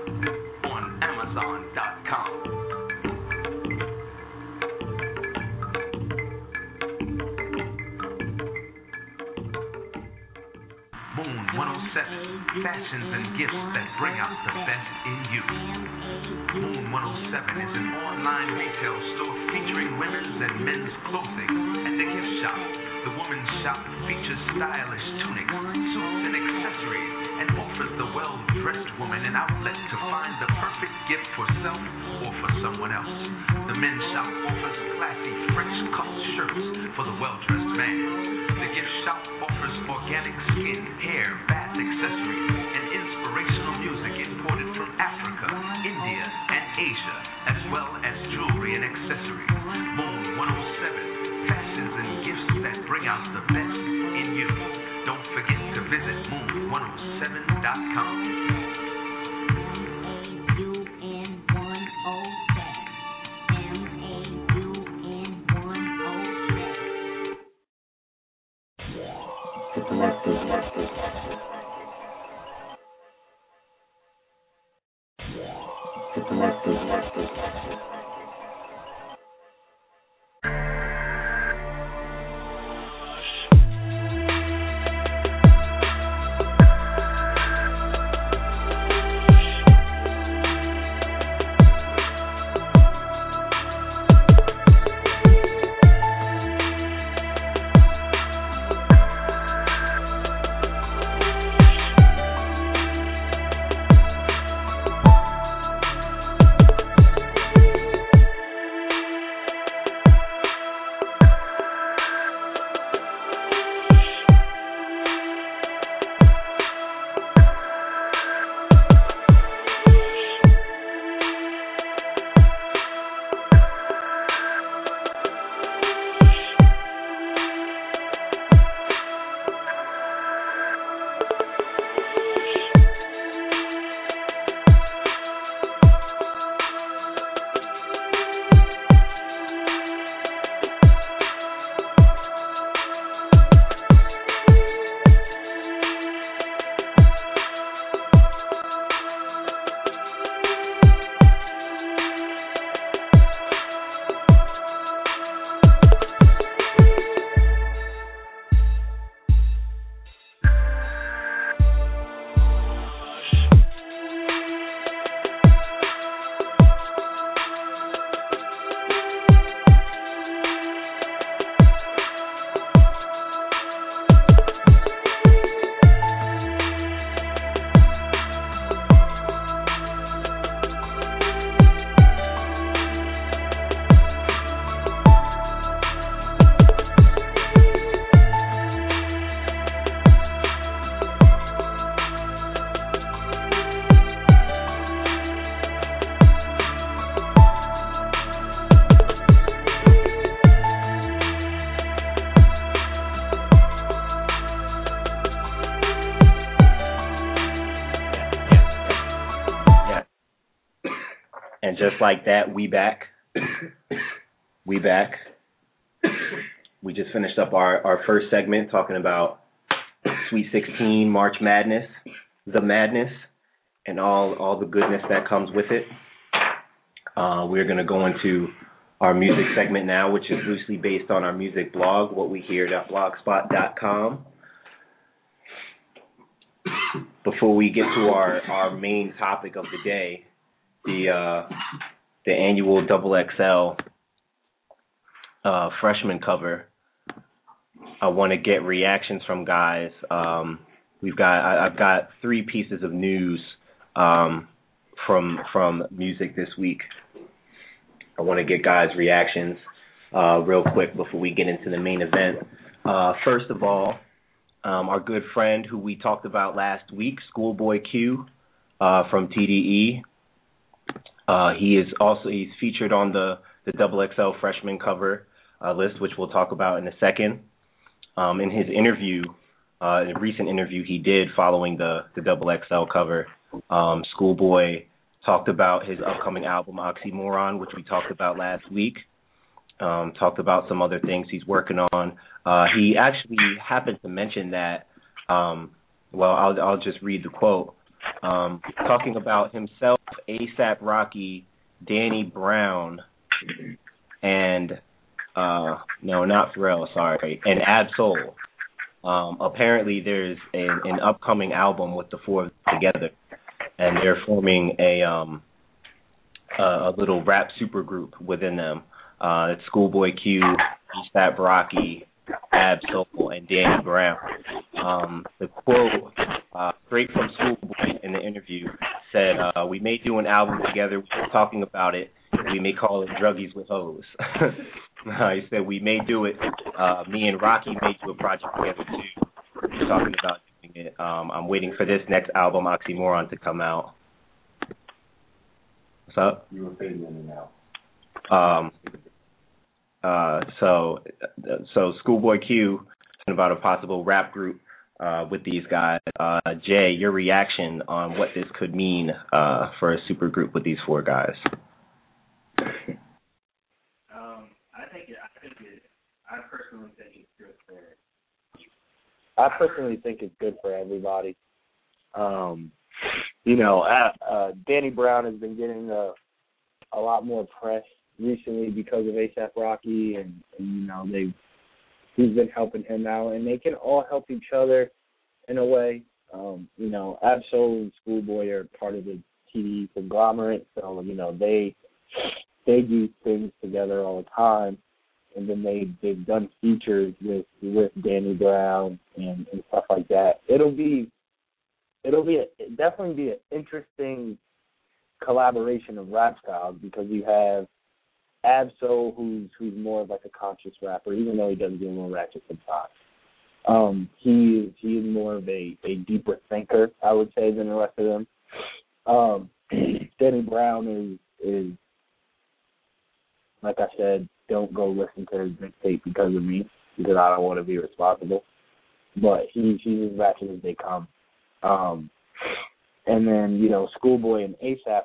107, fashions and gifts that bring out the best in you. Moon 107 is an online retail store featuring women's and men's clothing and a gift shop. The women's shop features stylish tunics, suits, and accessories the well-dressed woman an outlet to find the perfect gift for self or for someone else. The men's shop offers classy French cut shirts for the well-dressed man. The gift shop offers organic skin, hair, bath accessories, like that, we back. we back. We just finished up our, our first segment talking about Sweet 16, March Madness, the madness, and all all the goodness that comes with it. Uh, we're going to go into our music segment now, which is loosely based on our music blog, whatwehear.blogspot.com. Before we get to our, our main topic of the day, the uh, the annual Double XL uh, freshman cover. I want to get reactions from guys. Um, we've got I, I've got three pieces of news um, from from music this week. I want to get guys' reactions uh, real quick before we get into the main event. Uh, first of all, um, our good friend who we talked about last week, Schoolboy Q uh, from TDE. Uh, he is also he's featured on the the Double XL freshman cover uh, list, which we'll talk about in a second. Um, in his interview, uh, a recent interview he did following the the Double XL cover, um, Schoolboy talked about his upcoming album Oxymoron, which we talked about last week. Um, talked about some other things he's working on. Uh, he actually happened to mention that. Um, well, I'll I'll just read the quote. Um, talking about himself, ASAP Rocky, Danny Brown, and uh, no, not Pharrell, sorry, and Ab-Soul. Um, apparently, there's a, an upcoming album with the four of them together, and they're forming a um, a, little rap supergroup within them. Uh, it's Schoolboy Q, ASAP Rocky, Ab-Soul, and Danny Brown. Um, the quote uh, straight from Schoolboy in the interview said, uh, "We may do an album together. We were talking about it. We may call it Druggies with Hoes." uh, he said, "We may do it. Uh, me and Rocky may do a project together too. We're talking about doing it. Um, I'm waiting for this next album, Oxymoron, to come out." What's up? You were fading in and out. Um, uh, so, so Schoolboy Q about a possible rap group uh, with these guys. Uh, Jay, your reaction on what this could mean uh, for a super group with these four guys? Um, I think it, I think it, I personally think it's good for. I personally think it's good for everybody. Um, you know, uh, uh, Danny Brown has been getting a a lot more press recently because of ASAP Rocky, and, and you know they he's been helping him out, and they can all help each other in a way. Um, you know, Ab-Soul and Schoolboy are part of the TDE conglomerate, so you know they they do things together all the time, and then they they've done features with with Danny Brown and, and stuff like that. It'll be it'll be a, it'll definitely be an interesting collaboration of rap styles because you have Ab-Soul, who's who's more of like a conscious rapper, even though he does do more ratchet sometimes. Um, he he is more of a a deeper thinker, I would say, than the rest of them. Um, Danny Brown is is like I said, don't go listen to his mixtape because of me, because I don't want to be responsible. But he he's as ratchet as they come. Um, and then you know, Schoolboy and ASAP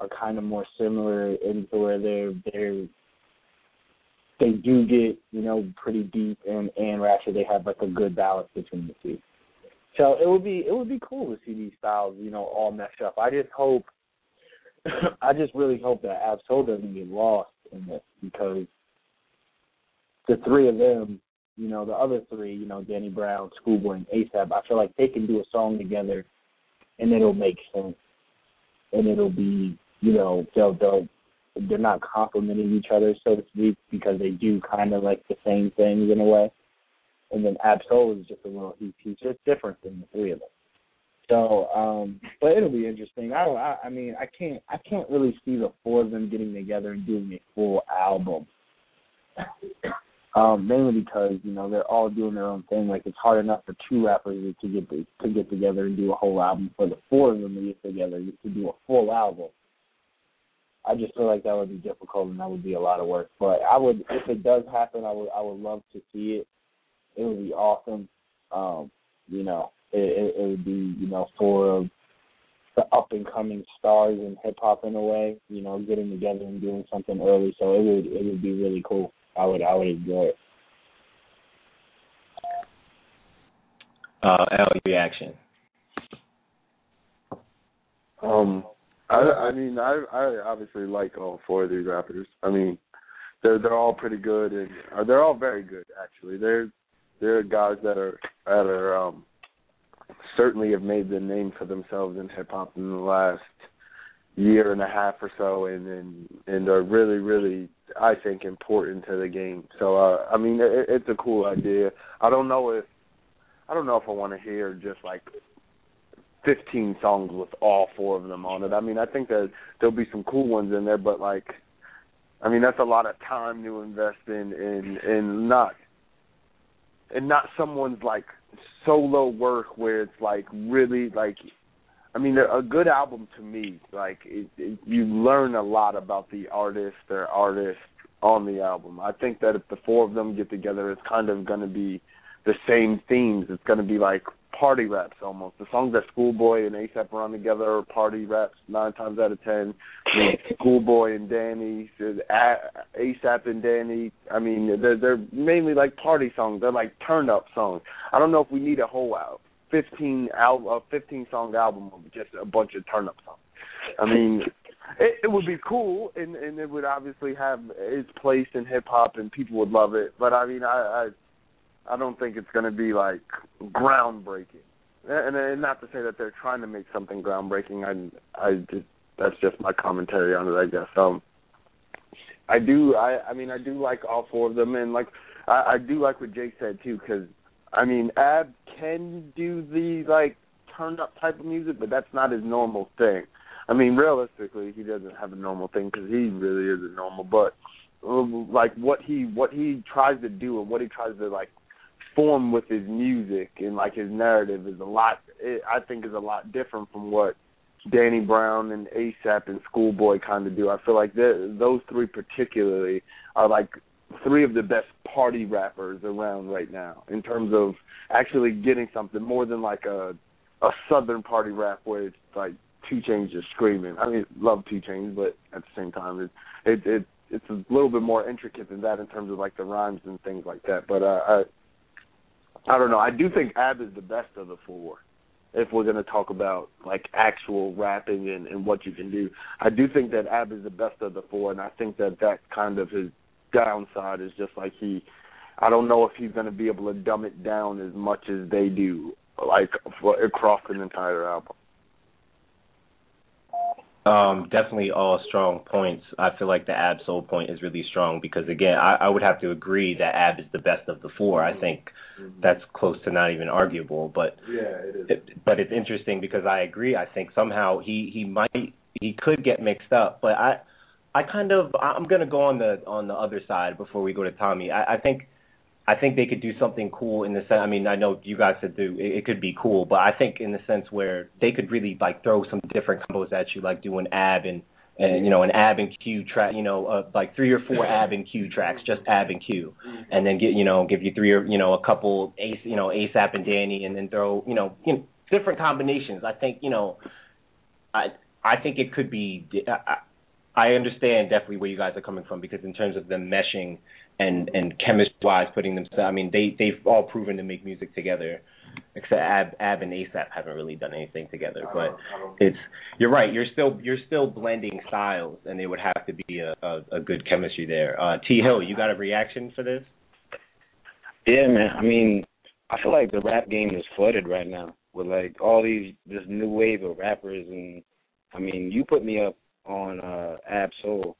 are kind of more similar into where they're they're they do get you know pretty deep and and ratchet. They have like a good balance between the two. So it would be it would be cool to see these styles you know all mesh up. I just hope I just really hope that Ab-Soul doesn't get lost in this because the three of them, you know, the other three, you know, Danny Brown, Schoolboy, and ASAP, I feel like they can do a song together and it'll make sense and it'll be you know they'll they'll they're not complimenting each other so to speak because they do kind of like the same things in a way. And then Ab-Soul is just a little he's he's just different than the three of them. So, um, but it'll be interesting. I, don't. I I mean I can't I can't really see the four of them getting together and doing a full album. um, mainly because you know they're all doing their own thing. Like it's hard enough for two rappers to get to, to get together and do a whole album. For the four of them to get together to do a full album, I just feel like that would be difficult and that would be a lot of work. But I would, if it does happen, I would, I would love to see it. It would be awesome. Um, you know, it, it, it would be, you know, for the up and coming stars in hip hop in a way. You know, getting together and doing something early. So it would, it would be really cool. I would, I would enjoy it. Uh, L reaction. Um, I, I mean, I I obviously like all four of these rappers. I mean, they're they're all pretty good, and uh, they're all very good actually. They're they're guys that are that are um certainly have made the name for themselves in hip hop in the last year and a half or so, and and and are really really I think important to the game. So uh, I mean, it, it's a cool idea. I don't know if I don't know if I want to hear just like 15 songs with all four of them on it. I mean, I think that there'll be some cool ones in there, but like, I mean, that's a lot of time to invest in in in not and not someone's like solo work where it's like really like I mean, a good album to me, like it, it, you learn a lot about the artist, their artist on the album. I think that if the four of them get together, it's kind of going to be the same themes. It's going to be like party raps almost. The songs that Schoolboy and ASAP run together are party raps nine times out of ten. You know, Schoolboy and Danny, ASAP and Danny. I mean, they're they're mainly like party songs. They're like turn up songs. I don't know if we need a whole out fifteen album, a fifteen song album of just a bunch of turn up songs. I mean. It, it would be cool, and and it would obviously have its place in hip hop, and people would love it. But I mean, I, I I don't think it's going to be like groundbreaking. And, and not to say that they're trying to make something groundbreaking. I I just that's just my commentary on it, I guess. Um, I do. I I mean, I do like all four of them, and like I, I do like what Jake said too, because I mean, Ab can do the like turned up type of music, but that's not his normal thing. I mean, realistically, he doesn't have a normal thing because he really isn't normal. But um, like what he what he tries to do and what he tries to like form with his music and like his narrative is a lot. It, I think is a lot different from what Danny Brown and ASAP and Schoolboy kind of do. I feel like those three particularly are like three of the best party rappers around right now in terms of actually getting something more than like a a southern party rap where it's like 2 Chainz just screaming. I mean, love 2 Chainz, but at the same time, it it it it's a little bit more intricate than that in terms of like the rhymes and things like that. But uh, I I don't know. I do think Ab is the best of the four. If we're going to talk about like actual rapping and, and what you can do, I do think that Ab is the best of the four, and I think that that kind of his downside is just like he. I don't know if he's going to be able to dumb it down as much as they do, like for, across an entire album. Um, definitely all strong points. I feel like the Ab Soul point is really strong because again, I, I would have to agree that Ab is the best of the four. I think mm-hmm. that's close to not even arguable. But yeah, it is. It, but it's interesting because I agree. I think somehow he he might he could get mixed up, but I I kind of I'm gonna go on the on the other side before we go to Tommy. I, I think I think they could do something cool in the sense. I mean, I know you guys said do it, it could be cool, but I think in the sense where they could really like throw some different combos at you, like doing ab and and you know an ab and Q track, you know, uh, like three or four ab and Q tracks, just ab and Q, and then get you know give you three or you know a couple ace, you know ASAP and Danny, and then throw you know you know different combinations. I think you know, I I think it could be. I, I understand definitely where you guys are coming from because in terms of them meshing and and chemistry wise putting them I mean they they've all proven to make music together except Ab Ab and ASAP haven't really done anything together but it's you're right you're still you're still blending styles and there would have to be a a, a good chemistry there. Uh T Hill you got a reaction for this? Yeah man I mean I feel like the rap game is flooded right now with like all these this new wave of rappers and I mean you put me up on uh Ab Soul and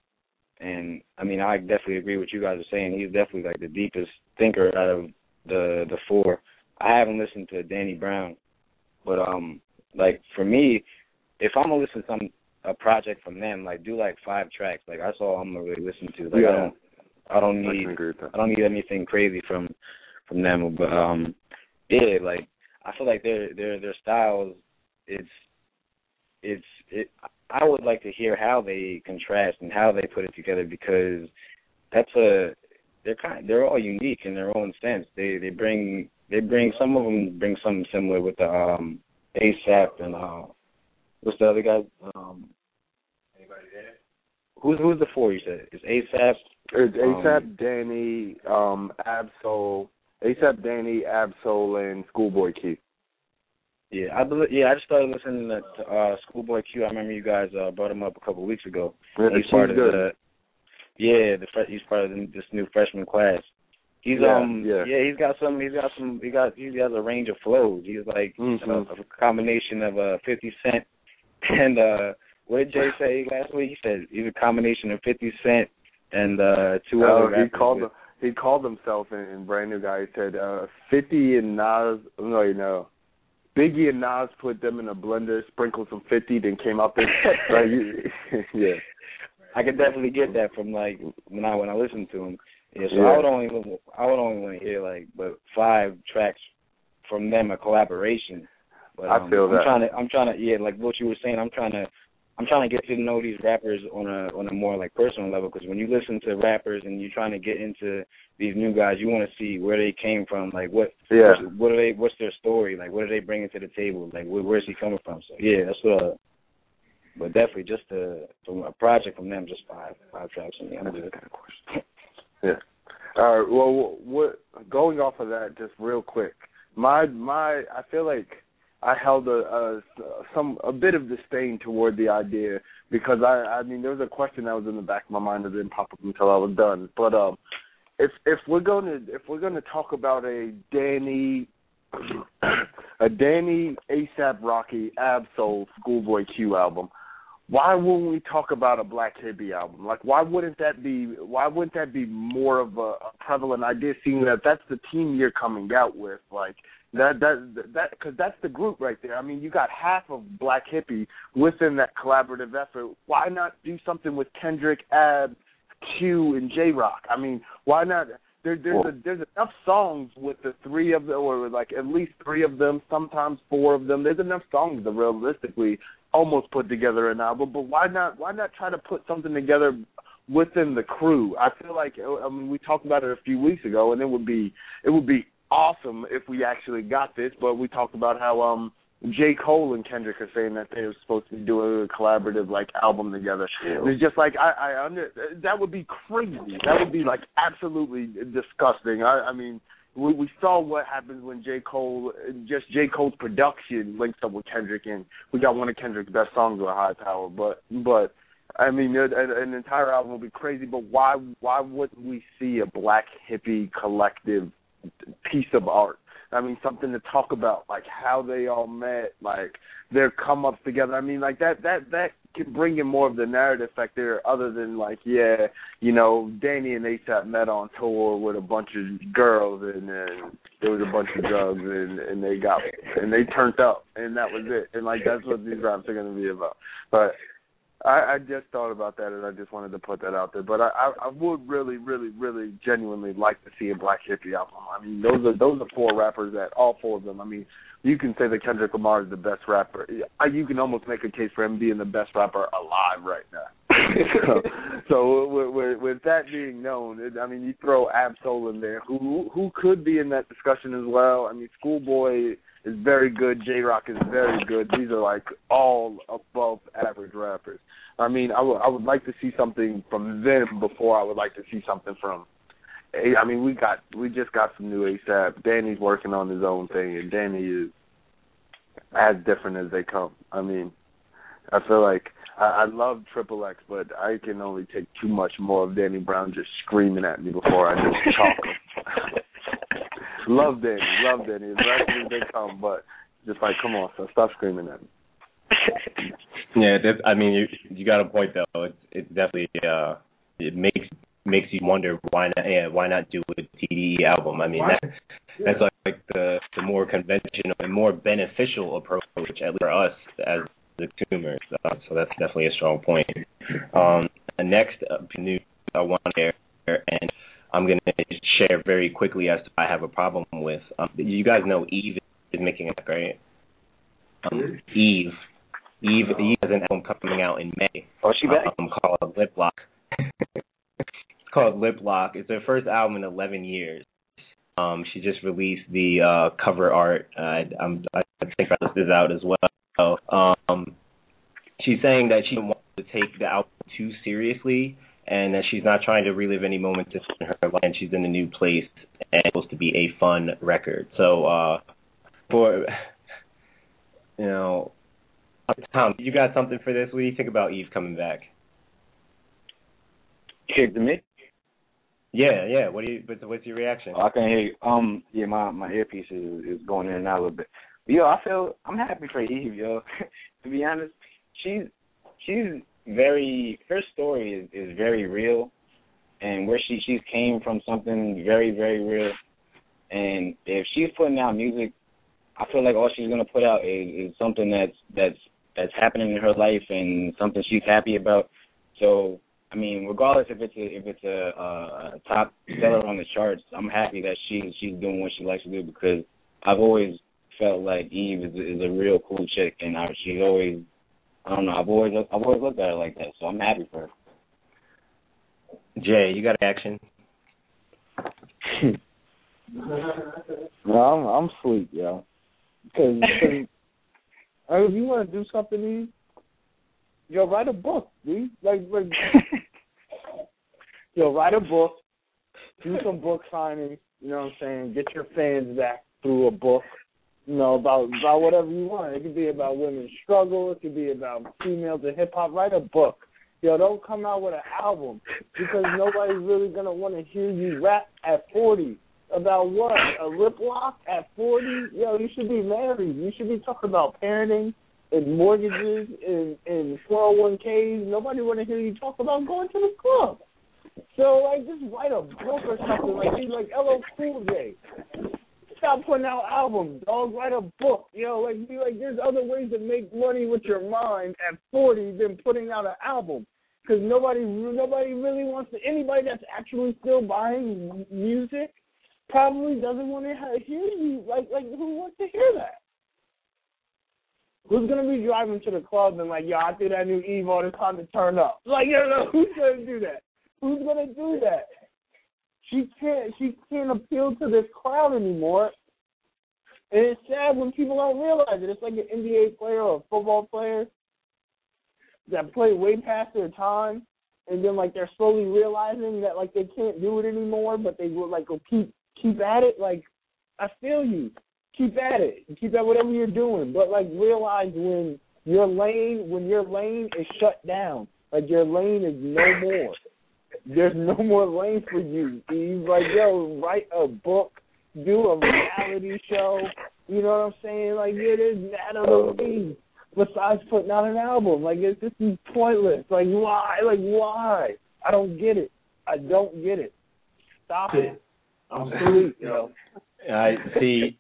I definitely agree with you guys are saying. He's definitely like the deepest thinker out of the the four. I haven't listened to Danny Brown, but um, like for me, if I'm gonna listen to some a project from them, like do like five tracks. Like that's all I'm gonna really listen to. Like yeah. I don't, I don't need, I, I don't need anything crazy from from them. But um, yeah, like I feel like their their their styles, it's it's it. I would like to hear how they contrast and how they put it together because that's a they're kind they're all unique in their own sense. They they bring they bring some of them bring something similar with the um ASAP and uh what's the other guy um anybody there? Who's who's the four you said? Is ASAP it's ASAP, um, Danny, um, Ab-Soul, ASAP, Danny, Ab-Soul, and Schoolboy Q. Yeah, I believe, yeah, I just started listening to uh Schoolboy Q. I remember you guys uh brought him up a couple of weeks ago. Yeah, he's part of good. the yeah, the he's part of the, this new freshman class. He's yeah, um yeah. yeah he's got some he's got some he got he has a range of flows. He's like mm-hmm. a, a combination of uh Fifty Cent and uh what did Jay say last week? He said he's a combination of Fifty Cent and uh two oh, other he called them, he called himself in, in brand new guy. He said uh Fifty and Nas. No, you know. Biggie and Nas put them in a blender, sprinkled some fifty, then came out there. like, yeah, I could definitely get that from like when I when I listen to him. Yeah, so Yeah. I would only I would only want to hear like but five tracks from them a collaboration. But I um, feel I'm trying to I'm trying to yeah, like what you were saying, I'm trying to I'm trying to get to know these rappers on a on a more like personal level because when you listen to rappers and you're trying to get into these new guys, you want to see where they came from, like what Yeah. what, what are they what's their story, like what are they bringing to the table, like where, where's he coming from? So yeah, that's what. Uh, but definitely just a from a project from them, just five five tracks from me. I'm good. Yeah. All right. Well, what going off of that, just real quick, my my, I feel like I held a, a some a bit of disdain toward the idea because I I mean there was a question that was in the back of my mind that didn't pop up until I was done. But um, if if we're gonna if we're gonna talk about a Danny a Danny ASAP Rocky Ab-Soul Schoolboy Q album, why wouldn't we talk about a Black Hippy album? Like, why wouldn't that be? Why wouldn't that be more of a, a prevalent idea? Seeing that that's the team you're coming out with, like that that that because that's the group right there. I mean, you got half of Black Hippy within that collaborative effort. Why not do something with Kendrick, Ab, Q, and Jay Rock? I mean, why not? There, there's a, there's enough songs with the three of them, or like at least three of them, sometimes four of them. There's enough songs to realistically almost put together an album. But why not? Why not try to put something together within the crew? I feel like I mean we talked about it a few weeks ago, and it would be it would be awesome if we actually got this. But we talked about how um J. Cole and Kendrick are saying that they were supposed to be doing a collaborative like album together. It's just like I, I under that would be crazy. That would be like absolutely disgusting. I, I mean, we, we saw what happens when J. Cole, just J. Cole's production links up with Kendrick, and we got one of Kendrick's best songs with HiiiPower. But but I mean, an, an entire album would be crazy. But why why wouldn't we see a Black Hippy collective piece of art? I mean, something to talk about, like how they all met, like their come ups together. I mean, like that that that can bring in more of the narrative factor, other than like, yeah, you know, Danny and ASAP met on tour with a bunch of girls, and then there was a bunch of drugs, and and they got and they turned up, and that was it. And like that's what these raps are going to be about. But I, I just thought about that, and I just wanted to put that out there. But I, I, I would really, really, really, genuinely like to see a Black Hippy album. I mean, those are those are four rappers that all four of them. I mean, you can say that Kendrick Lamar is the best rapper. You can almost make a case for him being the best rapper alive right now. so, so with, with, with that being known, it, I mean, you throw Ab-Soul in there, who who could be in that discussion as well. I mean, Schoolboy is very good. Jay Rock is very good. These are like all above average rappers. I mean, I would I would like to see something from them before I would like to see something from. I mean, we got we just got some new ASAP. Danny's working on his own thing, and Danny is as different as they come. I mean, I feel like I, I love Triple X, but I can only take too much more of Danny Brown just screaming at me before I just him. love Danny, love Danny, as much as they come, but just like, come on, so stop screaming at me. Yeah, that's, I mean, you you got a point though. It's it's definitely uh, it makes makes you wonder why not yeah, why not do a TDE album? I mean, that, that's like, like the the more conventional and more beneficial approach, at least for us as the consumers. Uh, so that's definitely a strong point. Um, next uh, news I want to share, and I'm going to share very quickly as to I have a problem with. Um, you guys know Eve is making a right? Um, Eve. Eve, Eve has an album coming out in May. Oh, she back? Um, called Lip Lock. it's called Lip Lock. It's her first album in 11 years. Um, she just released the uh, cover art. Uh, I'm, I think I this out as well. Um, she's saying that she wants to take the album too seriously and that she's not trying to relive any moments in her life and she's in a new place and it's supposed to be a fun record. So uh for you know Tom, you got something for this? What do you think about Eve coming back? Kick the me? Yeah, yeah. What do you? What's, what's your reaction? Oh, I can hear you. Um, yeah, my my earpiece is is going in and out a little bit. But, yo, I feel I'm happy for Eve, yo. to be honest, she's she's very her story is is very real, and where she she's came from something very very real, and if she's putting out music, I feel like all she's gonna put out is, is something that's that's that's happening in her life and something she's happy about. So I mean, regardless if it's a if it's a, a top seller on the charts, I'm happy that she she's doing what she likes to do because I've always felt like Eve is is a real cool chick, and I, she's always I don't know. I've always I've always looked at it like that, so I'm happy for her. Jay, you got action? no, I'm I'm sleep, yo. Because if you want to do something, Eve, yo, write a book, dude. Like, like yo, write a book, do some book signings. You know what I'm saying? Get your fans back through a book. You know about about whatever you want. It could be about women's struggle. It could be about females in hip hop. Write a book. Yo, don't come out with an album because nobody's really gonna want to hear you rap at 40 about what a lip lock at 40. Yo, you should be married. You should be talking about parenting and mortgages and and 401ks. Nobody want to hear you talk about going to the club. So like, just write a book or something like like LL Cool J. Stop putting out albums, dog. Write a book. You know, like be like, there's other ways to make money with your mind at 40 than putting out an album. Because nobody, nobody really wants to. Anybody that's actually still buying music probably doesn't want to hear you. Like, like who wants to hear that? Who's gonna be driving to the club and like, yo, I threw that new Eve it's time to turn up? Like, you know, who's gonna do that? Who's gonna do that? She can't. She can't appeal to this crowd anymore. And it's sad when people don't realize it. It's like an NBA player or a football player that play way past their time, and then like they're slowly realizing that like they can't do it anymore, but they will like go keep keep at it. Like I feel you, keep at it, keep at whatever you're doing, but like realize when your lane when your lane is shut down, like your lane is no more. There's no more lane for you. He's like, yo, write a book, do a reality show. You know what I'm saying? Like, yeah, there's mad other things besides putting out an album. Like, it's this is pointless. Like, why? Like, why? I don't get it. I don't get it. Stop it. I'm sleep, yo. I see.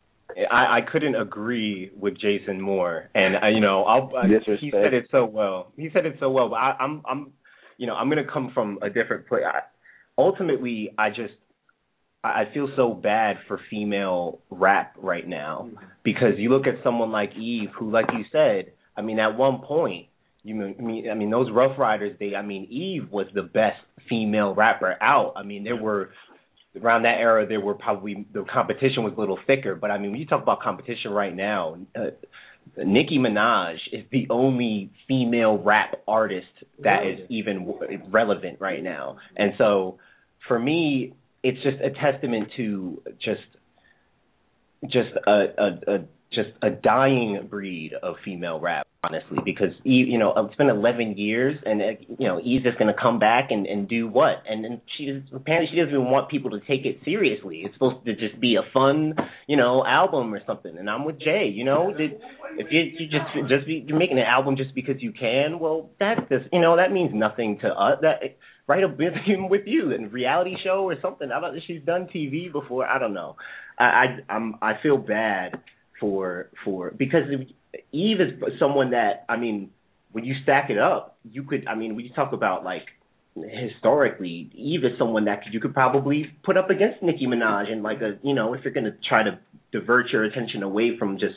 I, I couldn't agree with Jason more, and I, you know, I'll, I, he said it so well. He said it so well. But I, I'm, I'm, you know, I'm gonna come from a different place. I, ultimately, I just, I feel so bad for female rap right now because you look at someone like Eve, who, like you said, I mean, at one point, you mean, I mean, those Ruff Ryders. They, I mean, Eve was the best female rapper out. I mean, there were around that era there were probably the competition was a little thicker but i mean when you talk about competition right now uh, Nicki Minaj is the only female rap artist that is even relevant right now. And so for me it's just a testament to just just a a, a just a dying breed of female rap honestly because you know it's been 11 years and uh, you know Eve's just going to come back and and do what? And then she apparently she doesn't even want people to take it seriously. It's supposed to just be a fun you know album or something. And I'm with Jay you know? Did, if you you just just be you're making an album just because you can? Well that's just you know that means nothing to us. That write a bit with you and reality show or something. I don't she's done TV before. I don't know. I I I'm I feel bad for for because Eve is someone that I mean, when you stack it up, you could I mean, when you talk about like historically, Eve is someone that you could probably put up against Nicki Minaj and like a you know if you're gonna try to divert your attention away from just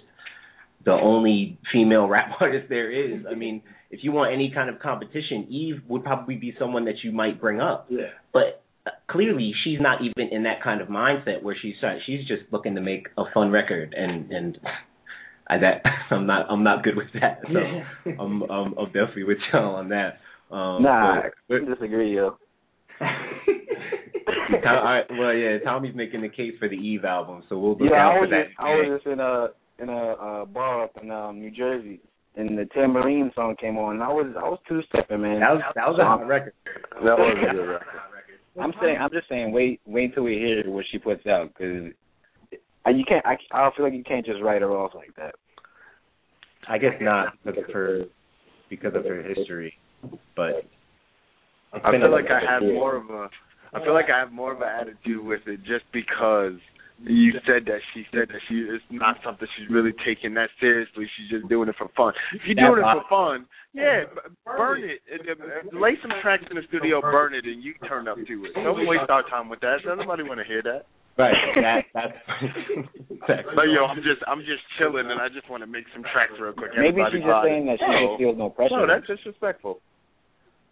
the only female rap artist there is. I mean, if you want any kind of competition, Eve would probably be someone that you might bring up. Yeah. But clearly she's not even in that kind of mindset where she's she's just looking to make a fun record and and I that I'm not I'm not good with that. So Yeah. I'm, I'm I'm definitely with y'all on that. Um Nah, but, I disagree, yo. Tom, all right, well yeah, Tommy's making the case for the Eve album, so we'll look yeah, out for that. just, I was just in a in a uh, bar up in um, New Jersey, and the Tambourine song came on, and I was I was two stepping, man. That was that was a hot record. That was a good record. I'm saying I'm just saying wait wait until we hear what she puts out because you can't I I don't feel like you can't just write her off like that. I guess not because of her because of her history, but I feel like I have more of a I feel like I have more of an attitude with it just because you said that she said that she it's not something she's really taking that seriously. She's just doing it for fun. If you're doing it for fun, yeah, burn it. Uh, Lay some tracks in the studio, burn it, and you turn up to it. Don't waste our time with that. Nobody want to hear that. Right. That that's. exactly. But yo, I'm just I'm just chilling, and I just want to make some tracks real quick. Maybe Everybody she's just vibe. saying that she No. just feels no pressure. No, that's disrespectful.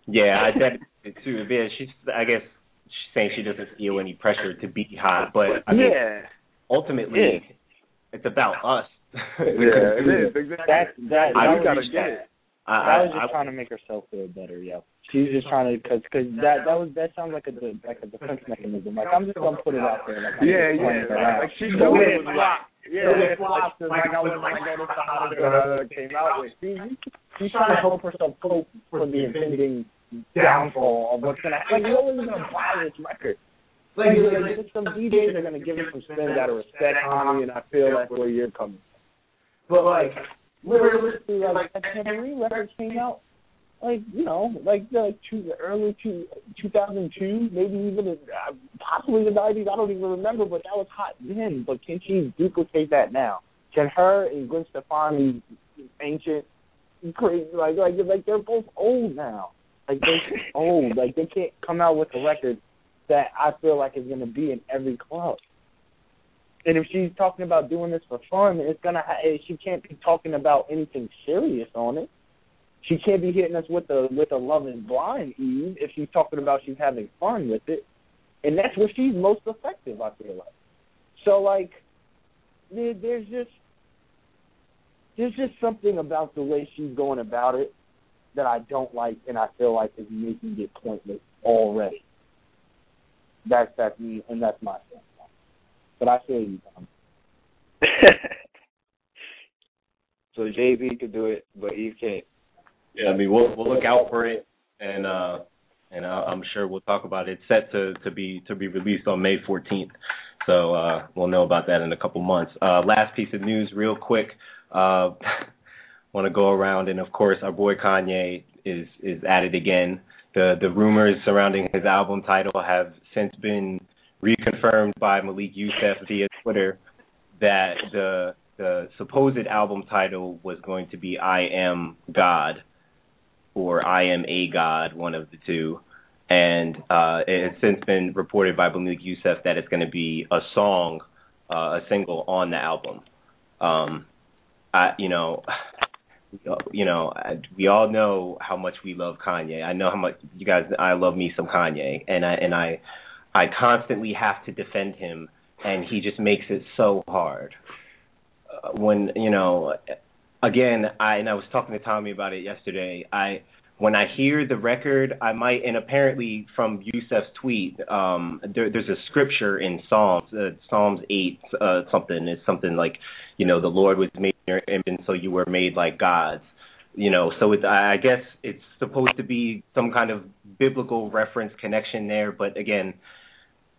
Yeah, I bet it too. Yeah, she's. I guess she's saying she doesn't feel any pressure to be hot, but I mean, yeah. ultimately, Yeah. it's about us. Yeah, it is exactly. That that, I that we was gotta just, get it. I, that was I, trying to make herself feel better, yo. She's just trying to, cause, cause that that was that sounds like a like a defense mechanism. Like I'm just gonna put it out there. Like, I'm Yeah, just playing yeah. around. Like she The knew way it it was flopped. like, Yeah, yeah, it flopped. It's like I was like, this is the hottest girl I ever came out with. See, she's trying to help herself cope for the impending downfall of what's gonna happen. Like, no one's gonna buy this record. Like, like just some DJs are gonna give it some spins out of respect, Tommy, and I feel that's where you're coming. But like, realistically, like, like Tambourine record came out, like you know, like the like two, early two, 2002, maybe even uh, possibly the 90s. I don't even remember, but that was hot then. But can she duplicate that now? Can her and Gwen Stefani, ancient, crazy, like like like they're both old now. Like they're old. Like they can't come out with a record that I feel like is going to be in every club. And if she's talking about doing this for fun, it's gonna. Ha- eh, she can't be talking about anything serious on it. She can't be hitting us with a with a love and blind Eve if she's talking about she's having fun with it, and that's where she's most effective. I feel like. So like, there, there's just there's just something about the way she's going about it that I don't like, and I feel like is making it pointless already. That's that's me, and that's my thing. But I feel you, Tom. so JV could do it, but Eve can't. yeah, I mean, we'll we'll look out for it, and uh, and I, I'm sure we'll talk about it. It's set to to be to be released on May 14th, so uh, we'll know about that in a couple months. Uh, last piece of news, real quick. Uh, Want to go around, and of course, our boy Kanye is is at it again. The the rumors surrounding his album title have since been reconfirmed by Malik Yusef via Twitter that the the supposed album title was going to be I Am God or I Am a God, one of the two. And uh, it has since been reported by Malik Yusef that it's going to be a song, uh, a single on the album. Um, I, you know, you know, I, we all know how much we love Kanye. I know how much you guys. I love me some Kanye, and I and I, I constantly have to defend him, and he just makes it so hard. Uh, when you know, again, I and I was talking to Tommy about it yesterday. I when I hear the record, I might, and apparently from Yusef's tweet, um, there, there's a scripture in Psalms, uh, Psalms eight, uh, something. It's something like, you know, the Lord was made in your image, so you were made like gods. You know, so it's, I guess it's supposed to be some kind of biblical reference connection there, but again,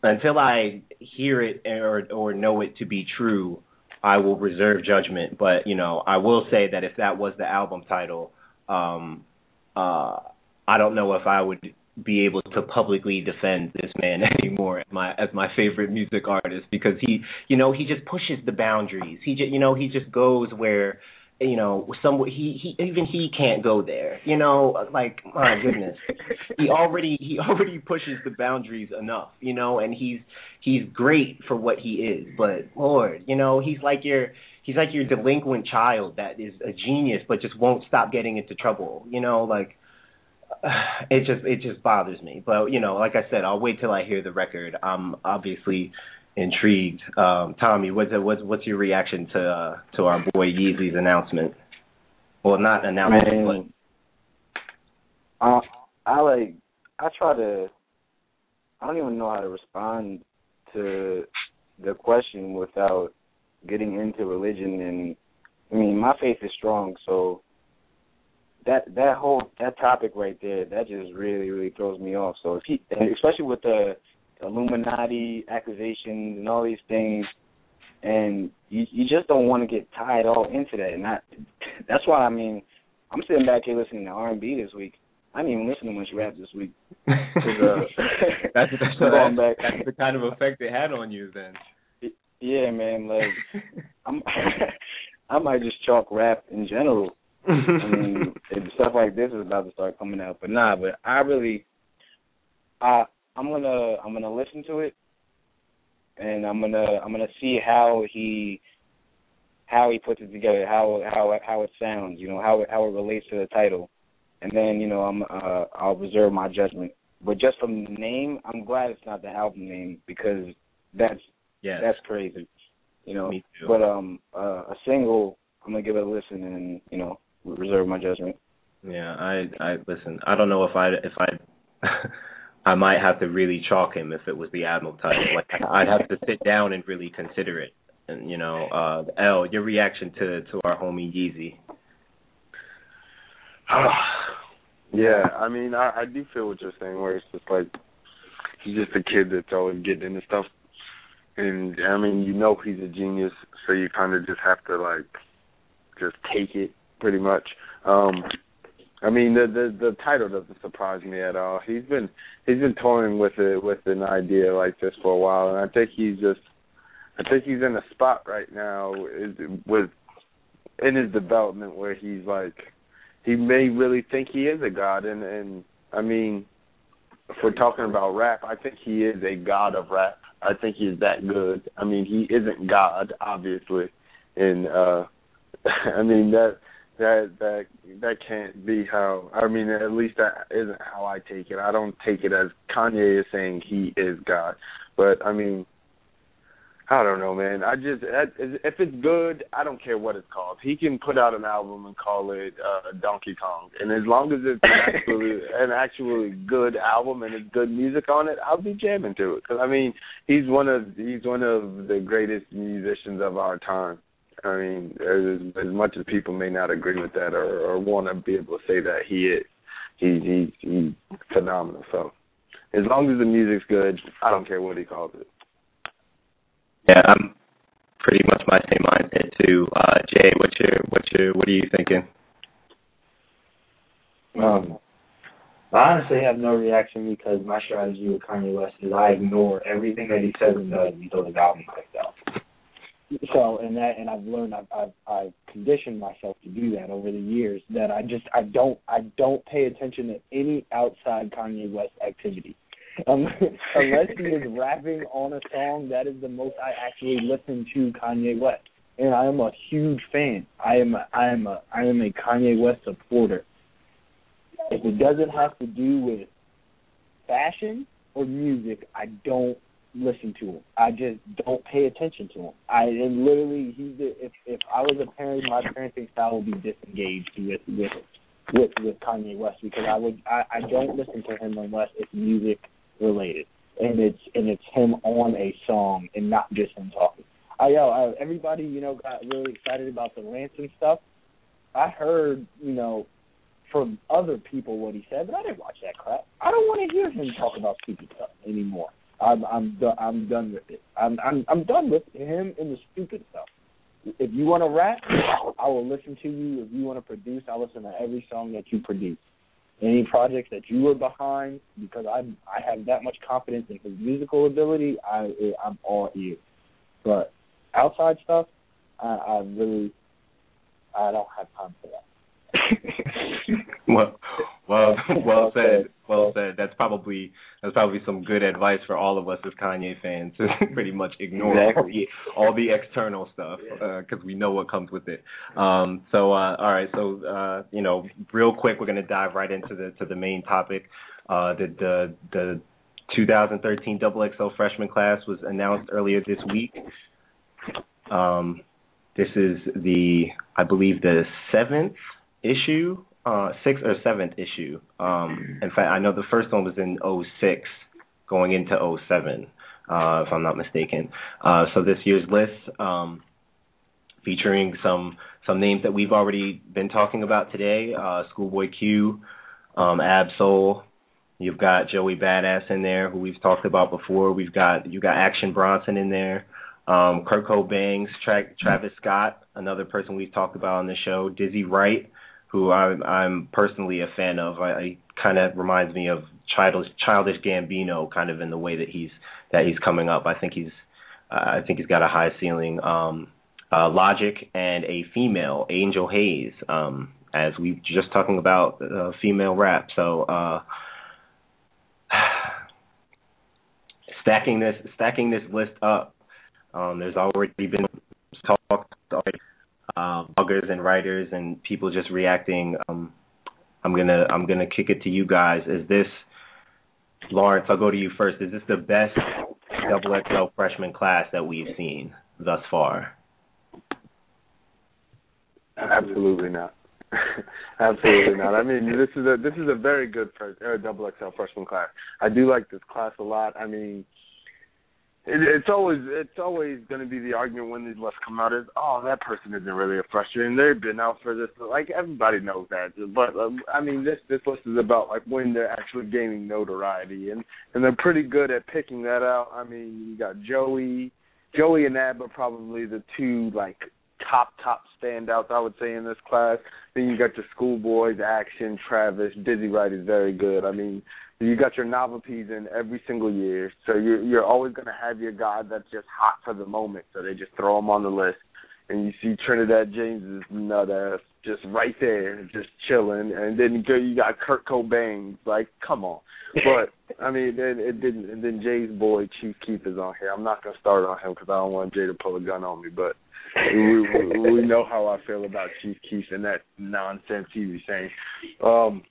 until I hear it or or know it to be true, I will reserve judgment. But you know, I will say that if that was the album title, um, uh, I don't know if I would be able to publicly defend this man anymore as my as my favorite music artist because he, you know, he just pushes the boundaries. He just, you know, he just goes where, you know, some he he even he can't go there. You know, like my goodness, he already he already pushes the boundaries enough. You know, and he's he's great for what he is. But Lord, you know, he's like your he's like your delinquent child that is a genius but just won't stop getting into trouble. You know, like it just it just bothers me. But you know, like I said, I'll wait till I hear the record. I'm obviously intrigued. Um, Tommy, what's what's what's your reaction to uh, to our boy Yeezy's announcement? Well, not announcement, Man, I I like I try to I don't even know how to respond to the question without getting into religion and I mean my faith is strong so that that whole that topic right there that just really really throws me off so if he especially with the Illuminati accusations and all these things and you you just don't want to get tied all into that and I that's why I mean I'm sitting back here listening to R&B this week I didn't even listen to much rap this week. uh, that's that's, going back. that's the kind of effect it had on you then. Yeah, man. Like, I'm, I might just chalk rap in general. I mean, stuff like this is about to start coming out. But nah, but I really, I, I'm gonna, I'm gonna listen to it, and I'm gonna I'm gonna see how he how he puts it together, how how how it sounds, you know, how it, how it relates to the title, and then you know I'm uh, I'll reserve my judgment. But just from the name, I'm glad it's not the album name because that's yeah that's crazy, you know. Me too. But um, uh, a single, I'm gonna give it a listen and you know reserve my judgment. Yeah, I I listen. I don't know if I if I I might have to really chalk him if it was the album title. Like I'd have to sit down and really consider it. And you know, uh L, your reaction to to our homie Yeezy. yeah, I mean, I, I do feel what you're saying, where it's just like he's just a kid that's always getting into stuff, and I mean, you know, he's a genius, so you kind of just have to like just take it, pretty much. Um I mean, the the the title doesn't surprise me at all. He's been he's been toying with it with an idea like this for a while, and I think he's just I think he's in a spot right now is, with in his development where he's like he may really think he is a god, and and I mean, if we're talking about rap, I think he is a god of rap. I think he's that good. I mean, he isn't God, obviously, and uh I mean that that that that can't be how I mean at least that isn't how I take it. I don't take it as Kanye is saying he is God. But I mean I don't know, man. I just if it's good, I don't care what it's called. He can put out an album and call it uh Donkey Kong, and as long as it's actually an actually good album and it's good music on it, I'll be jamming to it. Because I mean, he's one of he's one of the greatest musicians of our time. I mean, as, as much as people may not agree with that or, or want to be able to say that he is, he he he's phenomenal. So as long as the music's good, I don't care what he calls it. Yeah, I'm pretty much my same mindset too. Uh, Jay, what's your what's your what are you thinking? Um, I honestly have no reaction because my strategy with Kanye West is I ignore everything that he says and does until his album comes out. So and that and I've learned I've, I've I've conditioned myself to do that over the years that I just I don't I don't pay attention to any outside Kanye West activity. Um, unless he is rapping on a song, that is the most I actually listen to Kanye West, and I am a huge fan. I am a, I am a I am a Kanye West supporter. If it doesn't have to do with fashion or music, I don't listen to him. I just don't pay attention to him. I and literally he if if I was a parent, my parenting style would be disengaged with with with with Kanye West because I would I, I don't listen to him unless it's music related and it's and it's him on a song and not just him talking. I yo I, everybody you know got really excited about the Ransom stuff. I heard you know from other people what he said, but I didn't watch that crap. I don't want to hear him talk about stupid stuff anymore. I'm I'm done. I'm done with it. I'm I'm I'm done with him and the stupid stuff. If you want to rap, I will listen to you. If you want to produce, I'll listen to every song that you produce. Any projects that you are behind, because I I have that much confidence in his musical ability, I I'm all ears. But outside stuff, I, I really I don't have time for that. well, well, well said. Well said. That's probably that's probably some good advice for all of us as Kanye fans to pretty much ignore exactly. all the external stuff because uh, we know what comes with it. Um, so, uh, all right. So, uh, you know, real quick, we're gonna dive right into the to the main topic. Uh, the the the 2013 Double XL freshman class was announced earlier this week. Um, this is the, I believe, the seventh issue, uh, sixth or seventh issue. Um, in fact, I know the first one was in 06, going into 07, uh, if I'm not mistaken. Uh, so this year's list, um, featuring some some names that we've already been talking about today, uh, Schoolboy Q, um, Ab-Soul. You've got Joey Badass in there, who we've talked about before. We've got you got Action Bronson in there. Um, Kirko Bangz Tra- Travis Scott, another person we've talked about on the show. Dizzy Wright, who I'm, I'm personally a fan of. I, I kind of reminds me of childish, childish Gambino, kind of in the way that he's that he's coming up. I think he's uh, I think he's got a high ceiling. Um, uh, Logic and a female, Angel Haze, um, as we just talking about uh, female rap. So uh, stacking this stacking this list up. Um, there's already been talk, um, bloggers and writers and people just reacting. Um, I'm gonna I'm gonna kick it to you guys. Is this Lawrence? I'll go to you first. Is this the best double XL freshman class that we've seen thus far? Absolutely not. Absolutely not. I mean, this is a this is a very good uh, double XL freshman class. I do like this class a lot. I mean, it, it's always it's always going to be the argument when these lists come out is oh that person isn't really a freshman they've been out for this like everybody knows that but um, I mean this this list is about like when they're actually gaining notoriety and and they're pretty good at picking that out I mean you got Joey Joey and Ab are probably the two like top top standouts I would say in this class. Then you got your schoolboys, Action, Travis, Dizzy Wright is very good. I mean, you got your novelties in every single year, so you're you're always going to have your guy that's just hot for the moment. So they just throw him on the list, and you see Trinidad James's nut ass just right there, just chilling, and then you got Kirko Bangz. Like, come on. But I mean, it, it didn't. And then Jay's boy Chief Keef is on here. I'm not gonna start on him because I don't want Jay to pull a gun on me, but we, we, we know how I feel about Chief Keef and that nonsense he was saying. Um,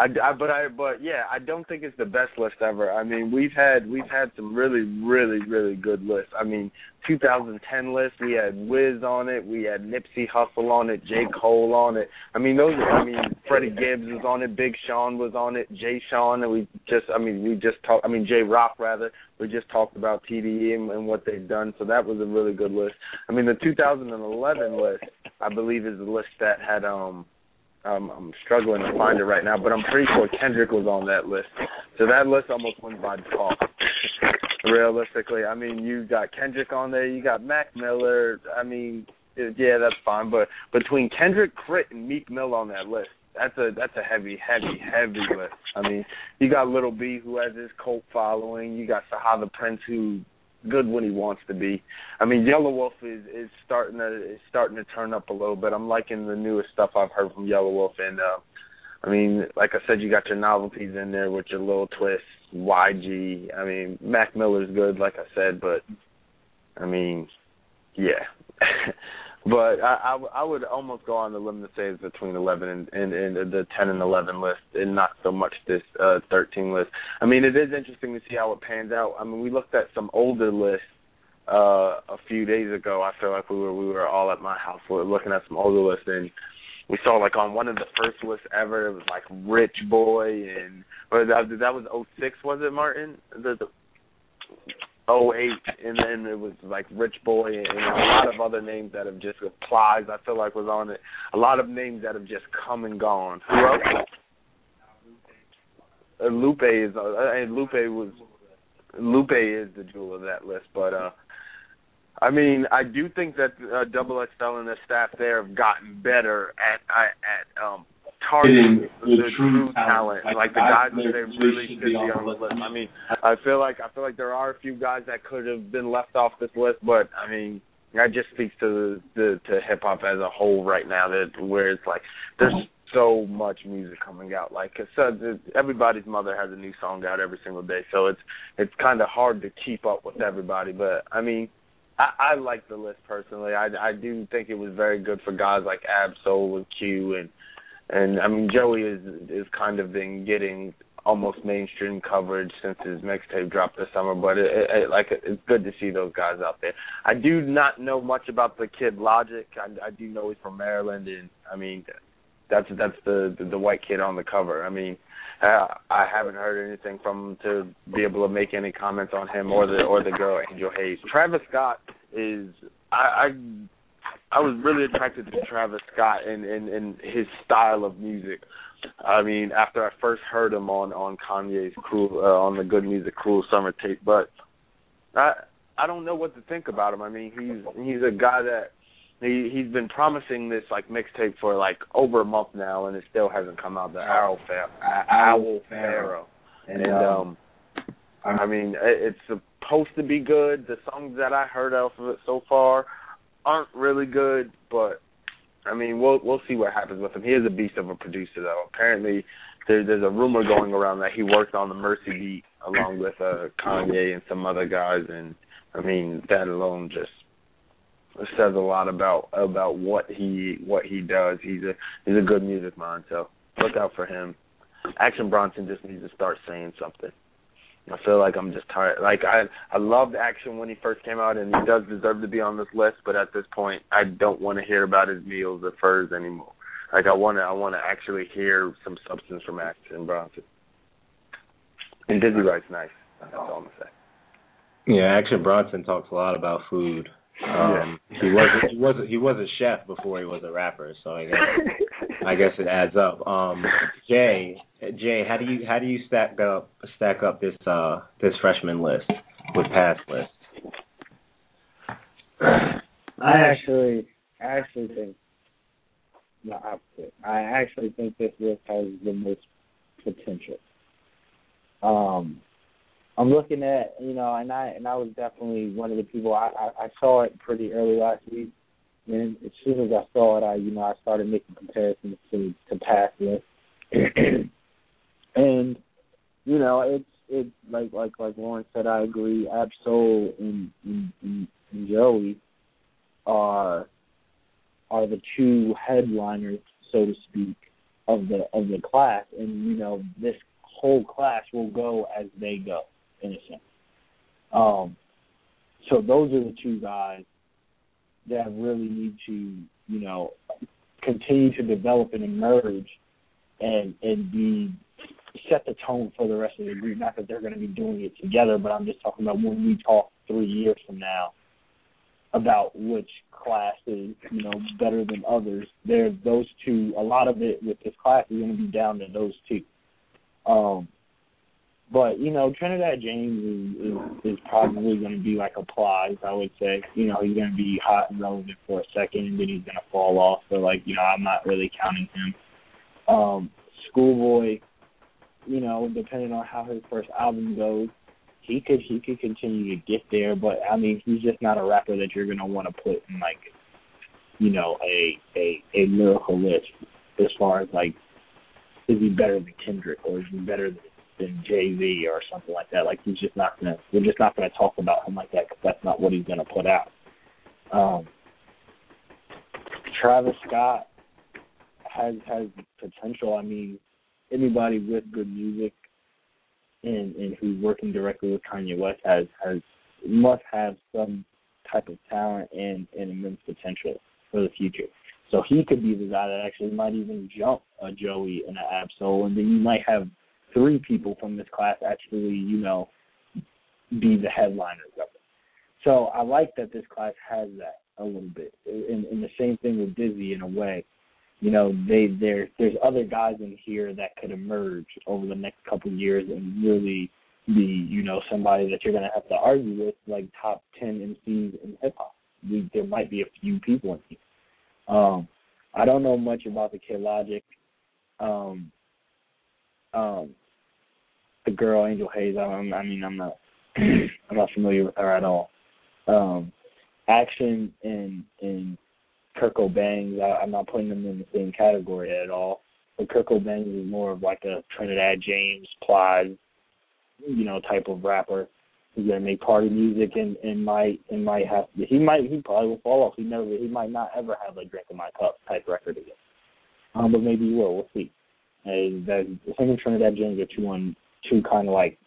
I, I, but I, but yeah, I don't think it's the best list ever. I mean, we've had we've had some really, really, really good lists. I mean, 2010 list, we had Wiz on it, we had Nipsey Hussle on it, J Cole on it. I mean, those. I mean, Freddie Gibbs was on it, Big Sean was on it, Jay Sean, and we just, I mean, we just talked. I mean, Jay Rock rather. We just talked about TDE and, and what they've done, so that was a really good list. I mean, the 2011 list, I believe, is the list that had um I'm struggling to find it right now, but I'm pretty sure Kendrick was on that list. So that list almost went by default. Realistically, I mean, you got Kendrick on there, you got Mac Miller. I mean, yeah, that's fine. But between Kendrick, Krit, and Meek Mill on that list, that's a that's a heavy, heavy, heavy list. I mean, you got Lil B who has his cult following. You got Cyhi the Prynce who good when he wants to be. I mean, Yelawolf is is starting to is starting to turn up a little bit. I'm liking the newest stuff I've heard from Yelawolf, and uh, I mean, like I said, you got your novelties in there with your Lil Twists. YG. I mean, Mac Miller's good, like I said, but I mean, yeah. But I, I, I would almost go on the limb to say it's between 11 and, and, and the 10 and 11 list, and not so much this uh, 13 list. I mean, it is interesting to see how it pans out. I mean, we looked at some older lists uh, a few days ago. I feel like we were we were all at my house we were looking at some older lists, and we saw like on one of the first lists ever, it was like Rich Boy, and or that, that was 06, was it, Martin? The, the 08, and then it was like Rich Boy and, a lot of other names that have just applies. I feel like was on it. A lot of names that have just come and gone. Who else? Uh, Lupe is uh, and Lupe was Lupe is the jewel of that list, but uh I mean, I do think that uh, Double XL and the staff there have gotten better at at um targeting the, the true talent, talent. like the guys that they really should be on the list. I mean, I feel like I feel like there are a few guys that could have been left off this list, but I mean, that just speaks to the to hip hop as a whole right now. That where it's like there's so much music coming out. Like so uh, everybody's mother has a new song out every single day, so it's it's kind of hard to keep up with everybody. But I mean. I, I like the list personally. I I do think it was very good for guys like Ab-Soul and Q and and I mean Joey is is kind of been getting almost mainstream coverage since his mixtape dropped this summer. But it, it, it, like it's good to see those guys out there. I do not know much about the kid Logic. I, I do know he's from Maryland, and I mean that's that's the, the the white kid on the cover. I mean. Uh, I haven't heard anything from him to be able to make any comments on him or the or the girl Angel Haze. Travis Scott is I, I I was really attracted to Travis Scott and, and, and his style of music. I mean, after I first heard him on on Kanye's Cruel uh, on the Good Music Cruel Summer tape, but I I don't know what to think about him. I mean, he's he's a guy that he he's been promising this like mixtape for like over a month now, and it still hasn't come out. The Owl Pharaoh, Owl Pharaoh, and, and um, I mean, it's supposed to be good. The songs that I heard of it so far aren't really good, but I mean, we'll we'll see what happens with him. He is a beast of a producer, though. Apparently, there, there's a rumor going around that he worked on the Mercy beat along with uh, Kanye and some other guys, and I mean that alone just says a lot about about what he what he does. He's a he's a good music mind, so look out for him. Action Bronson just needs to start saying something. I feel like I'm just tired. Like I I loved Action when he first came out, and he does deserve to be on this list. But at this point, I don't want to hear about his meals or furs anymore. Like I want to I want to actually hear some substance from Action Bronson. And Dizzy Wright's nice. That's all I'm gonna say. Yeah, Action Bronson talks a lot about food. Um, he was he was he was a chef before he was a rapper, so I guess I guess it adds up. Um, Jay, Jay, how do you how do you stack up stack up this uh this freshman list with past lists? I actually actually think the opposite. I actually think this list has the most potential. Um, I'm looking at you know, and I and I was definitely one of the people. I I, I saw it pretty early last week, and as soon as I saw it, I you know I started making comparisons to to past lists, and you know it's it's like like like Lauren said. I agree. Ab-Soul and, and, and, and Joey are are the two headliners, so to speak, of the of the class, and you know this whole class will go as they go in a sense. Um, so those are the two guys that really need to, you know, continue to develop and emerge and and be set the tone for the rest of the group. Not that they're going to be doing it together, but I'm just talking about when we talk three years from now about which class is, you know, better than others. There, those two. A lot of it with this class is going to be down to those two. Um, but you know, Trinidad James is is, is probably going to be like a Plies, I would say. You know, he's going to be hot and relevant for a second, and then he's going to fall off. So like, you know, I'm not really counting him. Um, Schoolboy, you know, depending on how his first album goes, he could he could continue to get there. But I mean, he's just not a rapper that you're going to want to put in like, you know, a a a lyrical list as far as like, is he better than Kendrick or is he better than Jay Z or something like that. Like he's just not gonna. We're just not gonna talk about him like that because that's not what he's gonna put out. Um, Travis Scott has has potential. I mean, anybody with good music and and who's working directly with Kanye West has has must have some type of talent and and immense potential for the future. So he could be the guy that actually might even jump a Joey and an Ab-Soul, and then you might have three people from this class actually, you know, be the headliners of it. So I like that this class has that a little bit. And, and the same thing with Dizzy in a way. You know, they there there's other guys in here that could emerge over the next couple of years and really be, you know, somebody that you're gonna have to argue with, like top ten MCs in hip hop. There might be a few people in here. Um, I don't know much about the K Logic. Um, um, the girl Angel Haze. I, I mean, I'm not I'm not familiar with her at all. Um, Action and and Kirko Bangz, I, I'm not putting them in the same category at all. But Kirko Bangz is more of like a Trinidad James Plies, you know, type of rapper. He's gonna make party music and and might and might have he might he probably will fall off. He never he might not ever have a drink in my cup type record again. Um, but maybe he will. We'll see. And that him and Trinidad James are two on two kind of like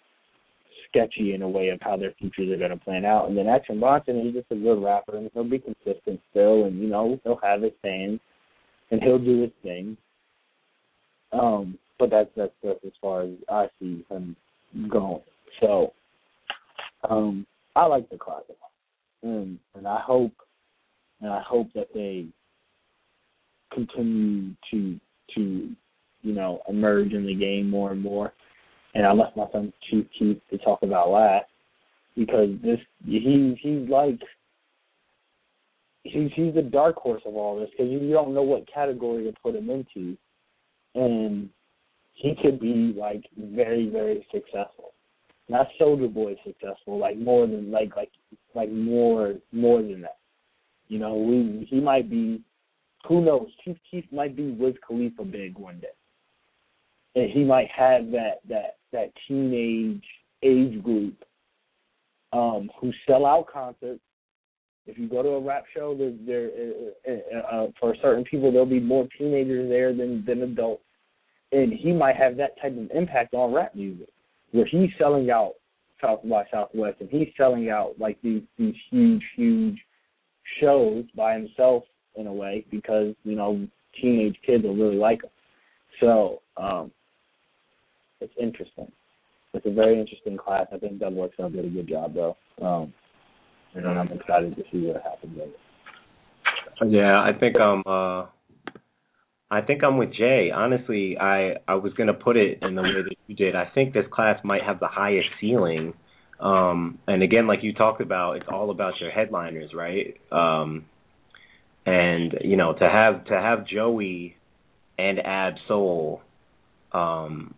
sketchy in a way of how their futures are going to plan out. And then Action Bronson, he's just a good rapper, and he'll be consistent still, and you know he'll have his fans, and he'll do his thing. Um, but that's that's that's as far as I see him going. So, um, I like the classic, and and I hope, and I hope that they continue to to you know emerge in the game more and more and I left my son Chief Keef to talk about last because this he he's like he's he's the dark horse of all this because you, you don't know what category to put him into, and he could be like very very successful. Not Soldier Boy successful, like more than like like like more more than that. You know, we he might be who knows? Chief Keef might be Wiz Khalifa big one day, and he might have that that that teenage age group um, who sell out concerts. If you go to a rap show, there, there uh, uh, uh, for certain people there'll be more teenagers there than than adults, and he might have that type of impact on rap music, where he's selling out South by Southwest and he's selling out like these these huge huge shows by himself in a way because you know teenage kids will really like him. So um, it's interesting. It's a very interesting class. I think Doug Works did a good job though. Um, and I'm excited to see what happens it. Yeah, I think um uh I think I'm with Jay. Honestly, I I was gonna put it in the way that you did. I think this class might have the highest ceiling. Um, and again, like you talked about, it's all about your headliners, right? Um, and you know, to have to have Joey and Ab Soul, um,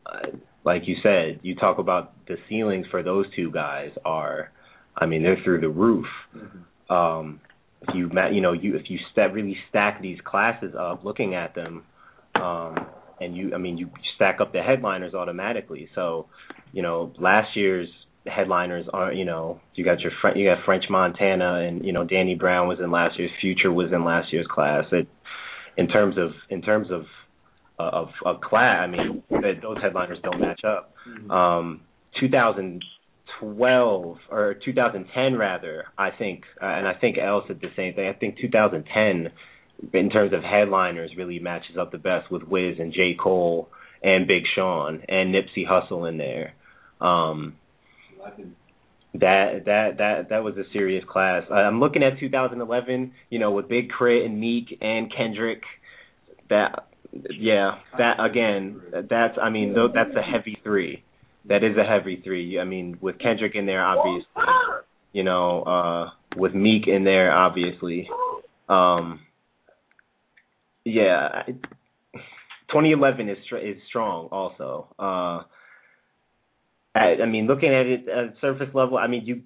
like you said, you talk about the ceilings for those two guys are, I mean, they're through the roof. Mm-hmm. Um, if you you know you if you step really stack these classes up, looking at them, um, and you I mean you stack up the headliners automatically. So, you know, last year's headliners are you know you got your you got French Montana and you know Danny Brown was in last year's Future was in last year's class. It in terms of in terms of of a class, I mean those headliners don't match up. Mm-hmm. Um, 2012 or 2010 rather, I think, uh, and I think Elle said the same thing. I think 2010 in terms of headliners really matches up the best with Wiz and J Cole and Big Sean and Nipsey Hussle in there. Um, that that that that was a serious class. I'm looking at 2011, you know, with Big K.R.I.T. and Meek and Kendrick. That yeah, that again, that's I mean, that's a heavy three. That is a heavy three. I mean, with Kendrick in there, obviously, you know, uh, with Meek in there, obviously. Um, yeah, 2011 is is strong also. Uh, I, I mean, looking at it at surface level, I mean, you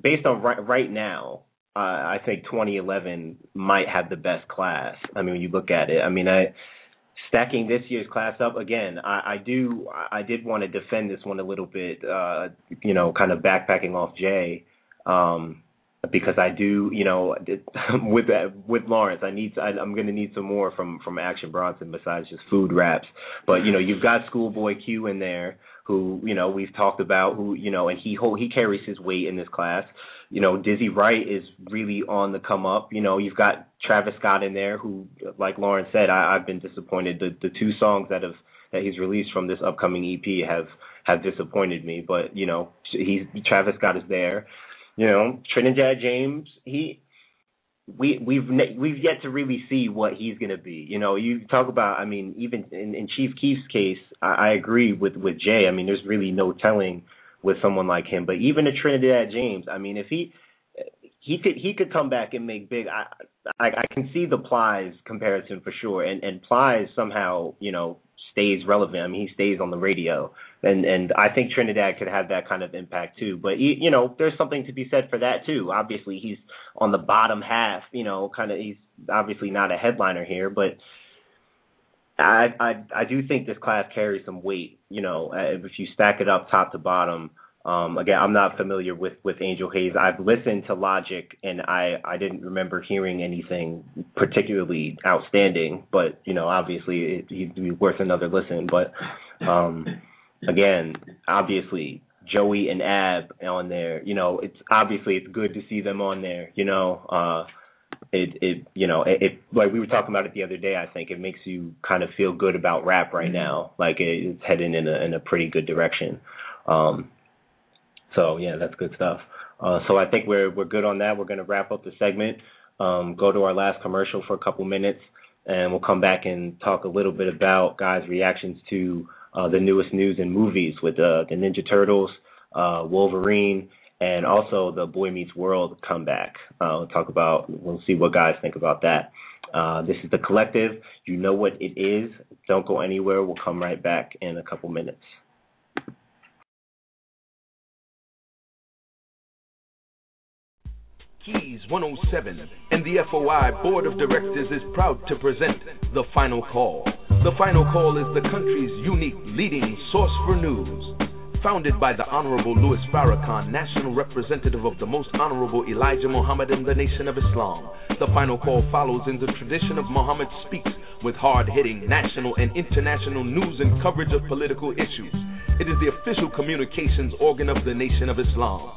based on right right now, uh, I think 2011 might have the best class. I mean, when you look at it, I mean, I stacking this year's class up again. I, I do, I did want to defend this one a little bit. Uh, you know, kind of backpacking off Jay. Um, because I do, you know, with with Lawrence, I need, I, I'm going to need some more from from Action Bronson besides just food raps. But you know, you've got Schoolboy Q in there, who you know we've talked about who you know and he he carries his weight in this class you know dizzy wright is really on the come up you know you've got travis scott in there who like lauren said i i've been disappointed the the two songs that have that he's released from this upcoming ep have have disappointed me but you know he's travis scott is there you know trinidad james he we we've we've yet to really see what he's going to be. You know, you talk about. I mean, even in, in Chief Keef's case, I, I agree with with Jay. I mean, there's really no telling with someone like him. But even a Trinidad James, I mean, if he he could he could come back and make big. I I, I can see the Plies comparison for sure, and and Plies somehow you know stays relevant. I mean, he stays on the radio, and and I think Trinidad could have that kind of impact too. But he, you know, there's something to be said for that too. Obviously, he's on the bottom half. You know, kind of he's obviously not a headliner here, but. I I I do think this class carries some weight. You know, if you stack it up top to bottom, um, again, I'm not familiar with, with Angel Haze. I've listened to Logic, and I, I didn't remember hearing anything particularly outstanding. But you know, obviously, it, he'd be worth another listen. But um, again, obviously, Joey and Ab on there. You know, it's obviously it's good to see them on there. You know, uh, it it you know it, it like we were talking about it the other day. I think it makes you kind of feel good about rap right now. Like it, it's heading in a in a pretty good direction. Um, so yeah, that's good stuff. Uh, so I think we're we're good on that. We're going to wrap up the segment, um, go to our last commercial for a couple minutes, and we'll come back and talk a little bit about guys' reactions to uh, the newest news and movies with uh, the Ninja Turtles, uh, Wolverine, and also the Boy Meets World comeback. Uh, we'll talk about, we'll see what guys think about that. Uh, this is the collective. You know what it is. Don't go anywhere. We'll come right back in a couple minutes. Keys 107 and the FOI Board of Directors is proud to present The Final Call. The Final Call is the country's unique leading source for news. Founded by the Honorable Louis Farrakhan, National Representative of the Most Honorable Elijah Muhammad and the Nation of Islam, the final call follows in the tradition of Muhammad Speaks with hard hitting national and international news and coverage of political issues. It is the official communications organ of the Nation of Islam.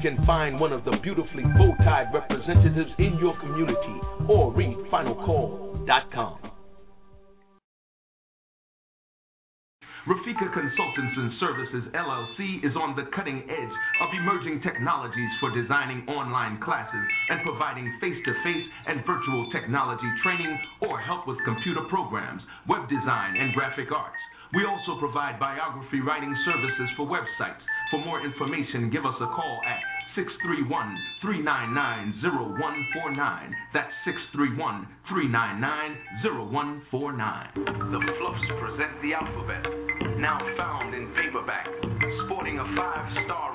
can find one of the beautifully bow-tied representatives in your community or read finalcall.com. Rafika Consultants and Services LLC is on the cutting edge of emerging technologies for designing online classes and providing face to face and virtual technology training or help with computer programs, web design, and graphic arts. We also provide biography writing services for websites for more information, give us a call at 631-399-0149. That's 631-399-0149. The Fluffs present the alphabet, now found in paperback, sporting a five-star rating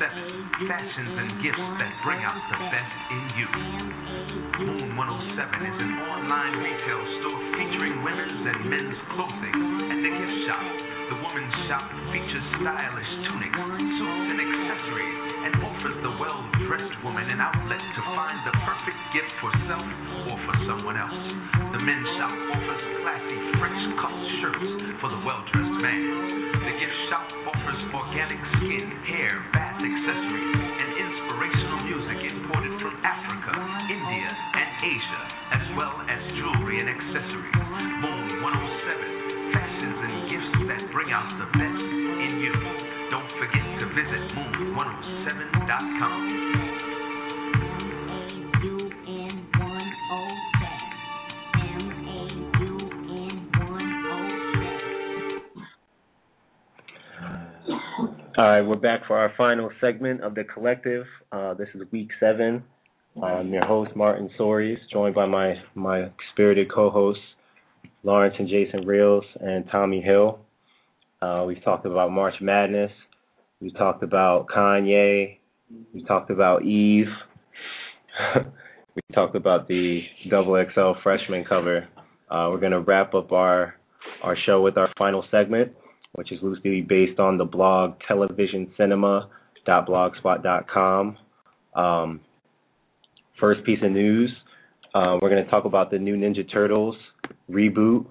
7 fashions and gifts that bring out the best in you. Moon 107 is an online retail store featuring women's and men's clothing at the gift shop. The women's shop features stylish tunics, suits, and accessories and offers the well dressed woman an outlet to find the perfect gift for self or for someone else. The men's shop offers classy French cuff shirts for the well dressed man. The gift shop offers organic All right, we're back for our final segment of the collective. Uh, this is week seven. I'm your host, Martin Soaries, joined by my, my spirited co hosts, Lawrence and Jason Reels and Tommy Hill. Uh, we've talked about March Madness. We've talked about Kanye. We talked about Eve. we talked about the double XL freshman cover. Uh, we're going to wrap up our, our show with our final segment which is loosely based on the blog televisioncinema.blogspot.com. Um, first piece of news, uh, we're going to talk about the new Ninja Turtles reboot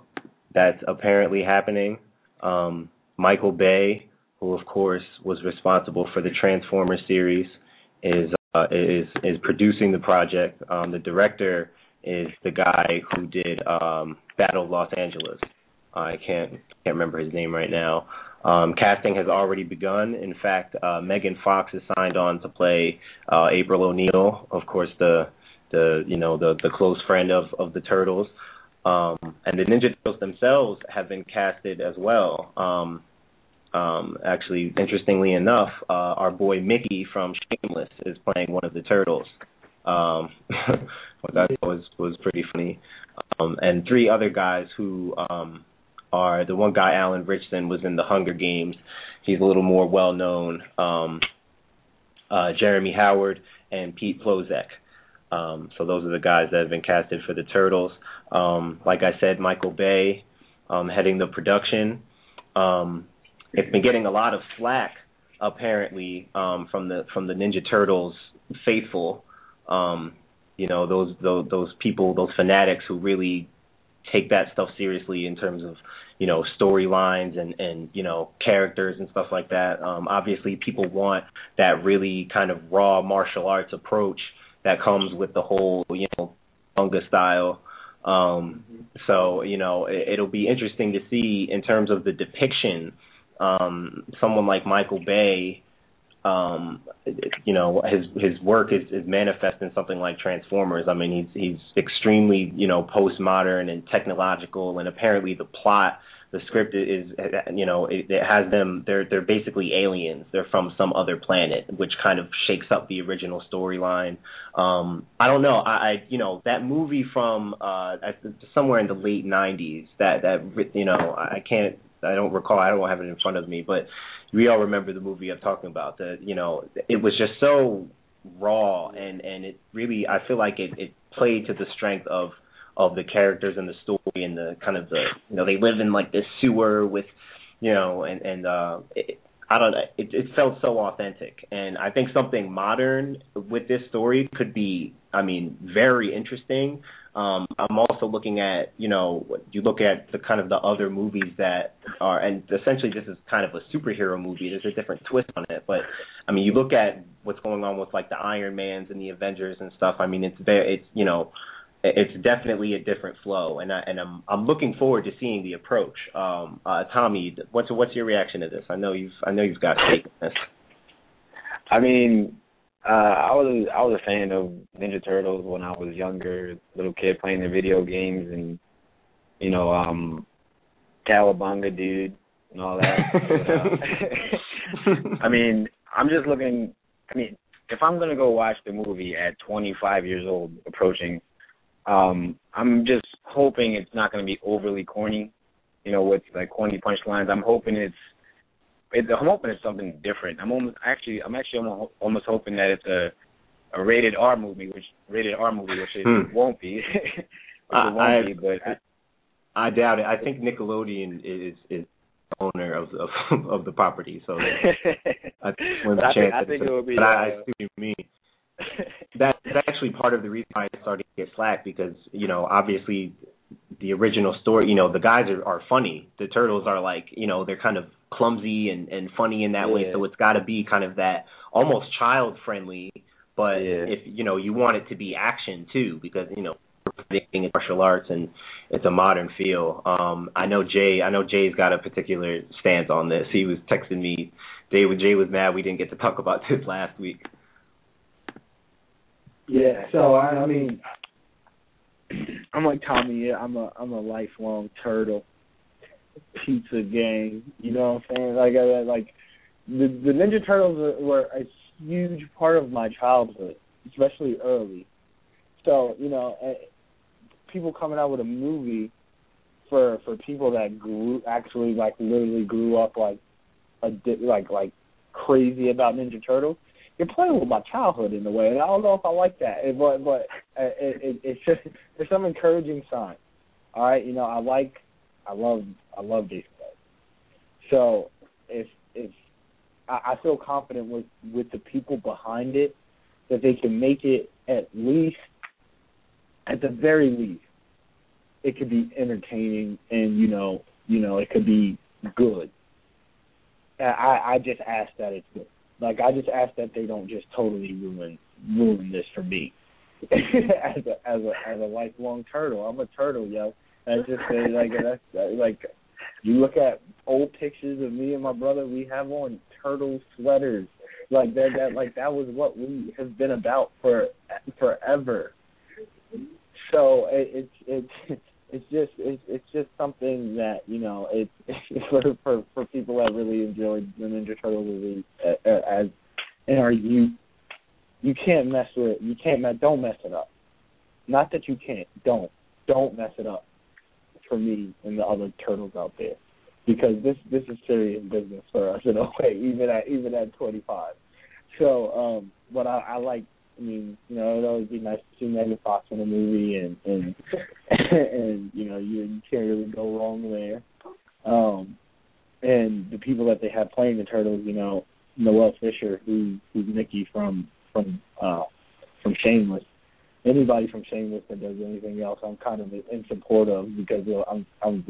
that's apparently happening. Um, Michael Bay, who of course was responsible for the Transformers series, is uh, is is producing the project. Um, the director is the guy who did um, Battle Los Angeles. I can't can't remember his name right now. Um, casting has already begun. In fact, uh, Megan Fox is signed on to play uh, April O'Neil, of course, the the you know the the close friend of of the Turtles. Um, and the Ninja Turtles themselves have been casted as well. Um, um, actually, interestingly enough, uh, our boy Mickey from Shameless is playing one of the Turtles. Um, that was was pretty funny. Um, and three other guys who um, are the one guy, Alan Ritchson, was in the Hunger Games. He's a little more well known. Um, uh, Jeremy Howard and Pete Ploszek. Um, so those are the guys that have been casted for the Turtles. Um, like I said, Michael Bay um, heading the production. Um, it's been getting a lot of slack apparently um, from the from the Ninja Turtles faithful. Um, you know those, those those people, those fanatics who really take that stuff seriously in terms of you know storylines and and you know characters and stuff like that. Um, obviously, people want that really kind of raw martial arts approach that comes with the whole you know manga style. Um, so you know, it, it'll be interesting to see in terms of the depiction. Um, someone like Michael Bay, um, you know, his his work is, is manifest in something like Transformers. I mean, he's he's extremely you know postmodern and technological, and apparently the plot the script is you know it, it has them they're they're basically aliens. They're from some other planet which kind of shakes up the original storyline. Um i don't know. I, I you know that movie from uh somewhere in the late 90s that that you know i can't i don't recall i don't have it in front of me but we all remember the movie i'm talking about that you know it was just so raw and and it really i feel like it it played to the strength of of the characters and the story and the kind of the you know they live in like this sewer with you know and and uh it, I don't know. It it felt so authentic. And I think something modern with this story could be I mean very interesting. Um I'm also looking at you know you look at the kind of the other movies that are and essentially this is kind of a superhero movie. There's a different twist on it. But I mean you look at what's going on with like the Iron Mans and the Avengers and stuff. I mean it's very it's you know it's definitely a different flow, and I, and I'm I'm looking forward to seeing the approach. Um, uh, Tommy, what's what's your reaction to this? I know you've I know you've got take on this. I mean, uh, I was I was a fan of Ninja Turtles when I was younger, little kid playing the video games, and you know, um, Cowabunga dude and all that. but, uh, I mean, I'm just looking. I mean, if I'm gonna go watch the movie at 25 years old, approaching um, I'm just hoping it's not going to be overly corny, you know, with like corny punchlines. I'm hoping it's, it, I'm hoping it's something different. I'm almost actually, I'm actually almost, almost hoping that it's a, a rated R movie, which rated R movie, which it hmm. won't be. it won't I, be, but I, I doubt it. I think Nickelodeon is is owner of of, of the property, so I, I think, I think it will be. But uh, I, I see what you mean that that's actually part of the reason why I started to get slack because you know obviously the original story you know the guys are are funny. The turtles are like you know they're kind of clumsy and and funny in that yeah. way so it's got to be kind of that almost child friendly but yeah. if you know you want it to be action too because you know martial arts and it's a modern feel. Um i know jay i know jay's got a particular stance on this. He was texting me jay jay was mad we didn't get to talk about this last week yeah, so I, I mean, I'm like Tommy. Yeah, I'm a I'm a lifelong turtle pizza gang. You know what I'm saying? Like I, like the the Ninja Turtles were a huge part of my childhood, especially early. So you know, eh, people coming out with a movie for for people that grew actually like literally grew up like a like like crazy about Ninja Turtles you're playing with my childhood in a way, and I don't know if I like that. But but uh, it, it, it's just there's some encouraging signs. All right, you know I like I love I love Jason Blade. So if if I, I feel confident with with the people behind it that they can make it at least at the very least it could be entertaining and you know you know it could be good. I I just ask that it's good. Like I just ask that they don't just totally ruin ruin this for me. as a as a as a lifelong turtle, I'm a turtle, yo. That's just say like that's uh, like you look at old pictures of me and my brother. We have on turtle sweaters, like that. That like that was what we have been about for forever. So it, it's it's it's just it's it's just something that you know it's for for for people that really enjoyed the Ninja Turtle movie uh, uh, as in our youth. You can't mess with it. You can't mess. Don't mess it up. Not that you can't. Don't don't mess it up. For me and the other turtles out there, because this this is serious business for us in a way, even at even at 25. So, um, but I, I like I mean, you know, it'd always be nice to see Megan Fox in a movie, and and and you know, you you can't really go wrong there. Um, and the people that they have playing the turtles, you know, Noel Fisher, who who's Mickey from from uh from Shameless. Anybody from Shameless that does anything else, I'm kind of in support of because you know, I'm I'm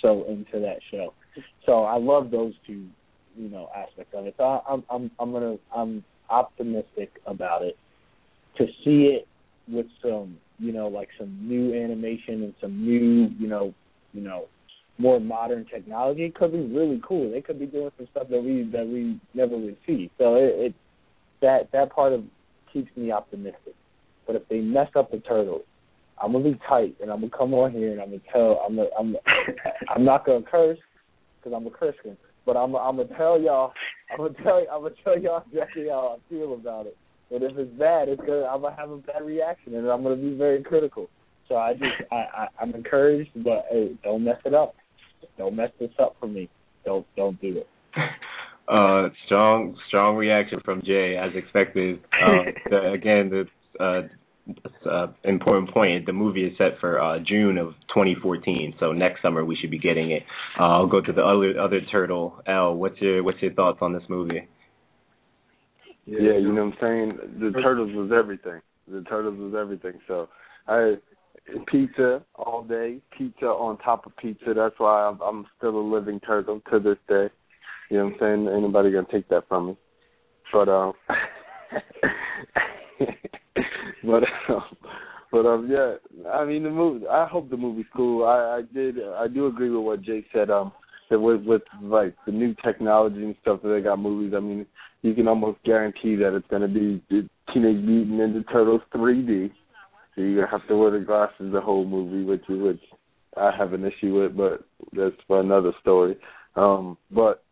so into that show. So I love those two, you know, aspects of it. So I, I'm I'm I'm gonna I'm optimistic about it to see it with some you know like some new animation and some new you know you know more modern technology, could be really cool. They could be doing some stuff that we that we never would see. So it, it that that part of keeps me optimistic. But if they mess up the turtles, I'm gonna be tight and I'm gonna come on here and I'm gonna tell I'm gonna, I'm I'm not gonna curse because I'm a Christian, but I'm I'm gonna tell y'all I'm gonna tell I'm gonna tell y'all exactly how I feel about it. But if it's bad, it's gonna I'm gonna have a bad reaction and I'm gonna be very critical. So I just I, I I'm encouraged, but hey, don't mess it up. Don't mess this up for me. Don't don't do it. Uh, strong strong reaction from Jay as expected. Um, the, again, the uh, uh, important point. The movie is set for uh, June of 2014, so next summer we should be getting it. Uh, I'll go to the other other turtle. L, what's your what's your thoughts on this movie? Yeah, you know what I'm saying. The turtles was everything. The turtles was everything. So I pizza all day, pizza on top of pizza. That's why I'm, I'm still a living turtle to this day. You know what I'm saying? Ain't nobody gonna take that from me. But um, but um, but um, yeah. I mean the movie. I hope the movie's cool. I I did. I do agree with what Jake said. Um, that with with like the new technology and stuff that they got movies. I mean, you can almost guarantee that it's gonna be Teenage Mutant Ninja Turtles 3D. So you're have to wear the glasses the whole movie, which which I have an issue with, but that's for another story. Um, but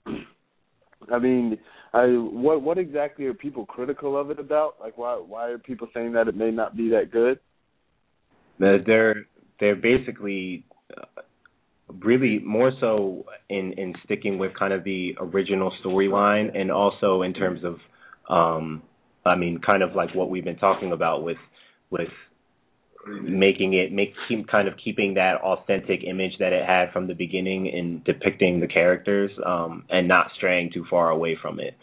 I mean, I what what exactly are people critical of it about? Like, why why are people saying that it may not be that good? They're they're basically uh, really more so in in sticking with kind of the original storyline, and also in terms of, um, I mean, kind of like what we've been talking about with with making it make kind of keeping that authentic image that it had from the beginning in depicting the characters um and not straying too far away from it.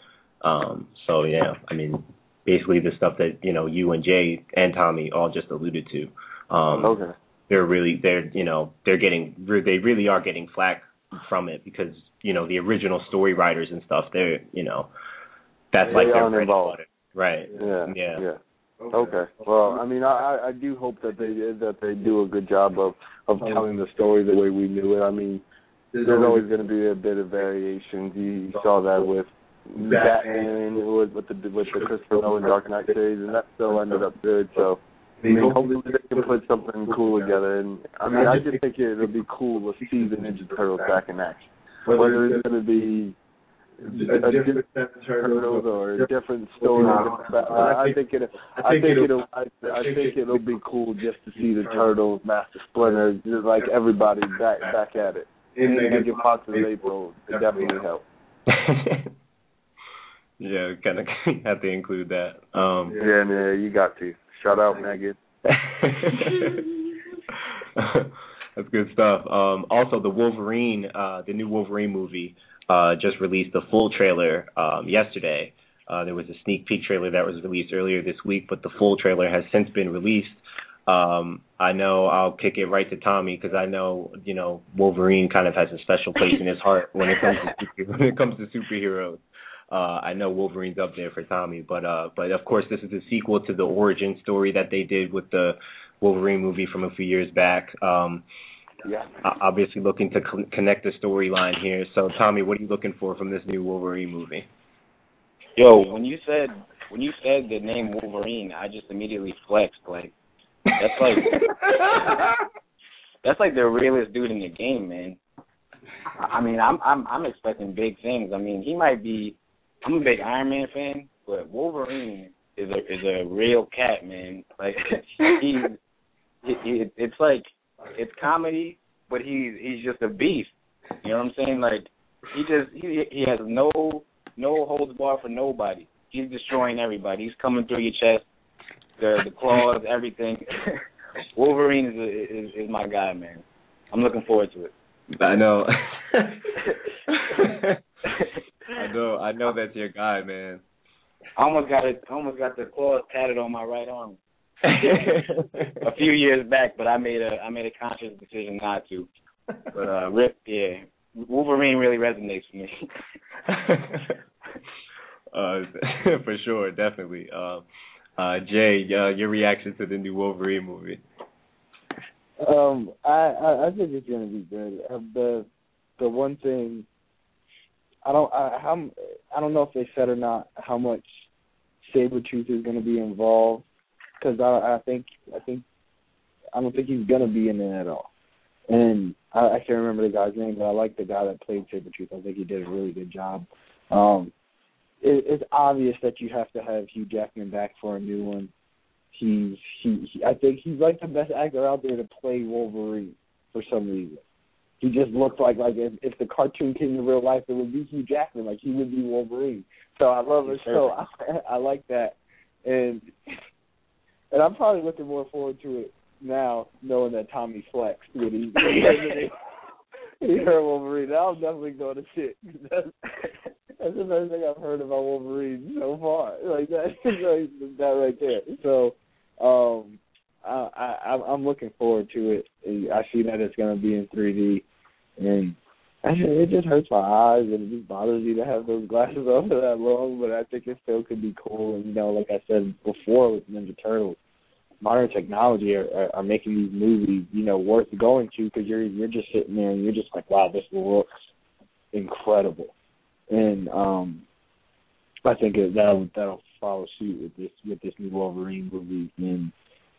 Um so yeah i mean basically the stuff that you know you and jay and tommy all just alluded to. Um okay they're really they're you know they're getting they really are getting flack from it because you know the original story writers and stuff they're you know that's they like their aren't bread involved. butter. right Yeah, yeah yeah. Okay. Well, I mean, I I do hope that they that they do a good job of of um, telling the story the way we knew it. I mean, there's always going to be a bit of variations. You saw that with Batman with with the with the Christopher Nolan Dark Knight series, and that still ended up good. So. I mean, hopefully they can put something cool together. And I mean, I just think it'll be cool to see the Ninja Turtles back in action. Whether it's going to be a different turtles or a different story. I, I think it. I think it'll. I, I think it'll be cool just to see the turtles, Master Splinter, just like everybody back back at it. And Megan Fox in April it definitely help. yeah kind of have to include that um Yeah, yeah, you got to. Shout out Megan. That's good stuff. Um, also, the Wolverine, uh, the new Wolverine movie, uh, just released the full trailer um, yesterday. Uh, there was a sneak peek trailer that was released earlier this week, but the full trailer has since been released. Um, I know I'll kick it right to Tommy because I know you know Wolverine kind of has a special place in his heart when it comes to when it comes to superheroes. Uh, I know Wolverine's up there for Tommy, but uh, but of course this is a sequel to the origin story that they did with the Wolverine movie from a few years back. Um, yeah. Obviously looking to connect the storyline here. So Tommy, what are you looking for from this new Wolverine movie? Yo, when you said when you said the name Wolverine, I just immediately flexed. Like that's like that's like the realest dude in the game, man. I mean, I'm I'm I'm expecting big things. I mean, he might be. I'm a big Iron Man fan, but Wolverine is a is a real cat, man. Like he's he, he, it's like it's comedy, but he's he's just a beast. You know what I'm saying? Like he just he he has no no holds bar for nobody. He's destroying everybody. He's coming through your chest, the the claws, everything. Wolverine is, is is my guy, man. I'm looking forward to it. I know. I know. I know that's your guy, man. I almost got it. I almost got the claws tatted on my right arm a few years back, but I made a I made a conscious decision not to. But uh, Rip, yeah, Wolverine really resonates with me. uh, for sure, definitely. Uh, Uh, Jay, uh, your reaction to the new Wolverine movie? Um, I, I I think it's gonna be good. Uh, the the one thing I don't I how I don't know if they said or not how much Sabretooth is going to be involved because I I think I think I don't think he's going to be in it at all. And I, I can't remember the guy's name, but I like the guy that played Sabretooth. I think he did a really good job. Um, it, it's obvious that you have to have Hugh Jackman back for a new one. He's he, he I think he's like the best actor out there to play Wolverine for some reason he just looked like like if, if the cartoon came to real life, it would be Hugh Jackman, like he would be Wolverine. So I love it. So I, I like that, and and I'm probably looking more forward to it now, knowing that Tommy flexed would he he heard Wolverine. I'm definitely going to shit. That's, that's the best thing I've heard about Wolverine so far. Like that, like, that right there. So. um I, I I'm looking forward to it. I see that it's going to be in 3D, and it just hurts my eyes and it just bothers me to have those glasses on for that long. But I think it still could be cool. And you know, like I said before with Ninja Turtles, modern technology are, are, are making these movies, you know, worth going to because you're you're just sitting there and you're just like, wow, this looks incredible. And um I think it, that'll that'll follow suit with this with this new Wolverine movie. And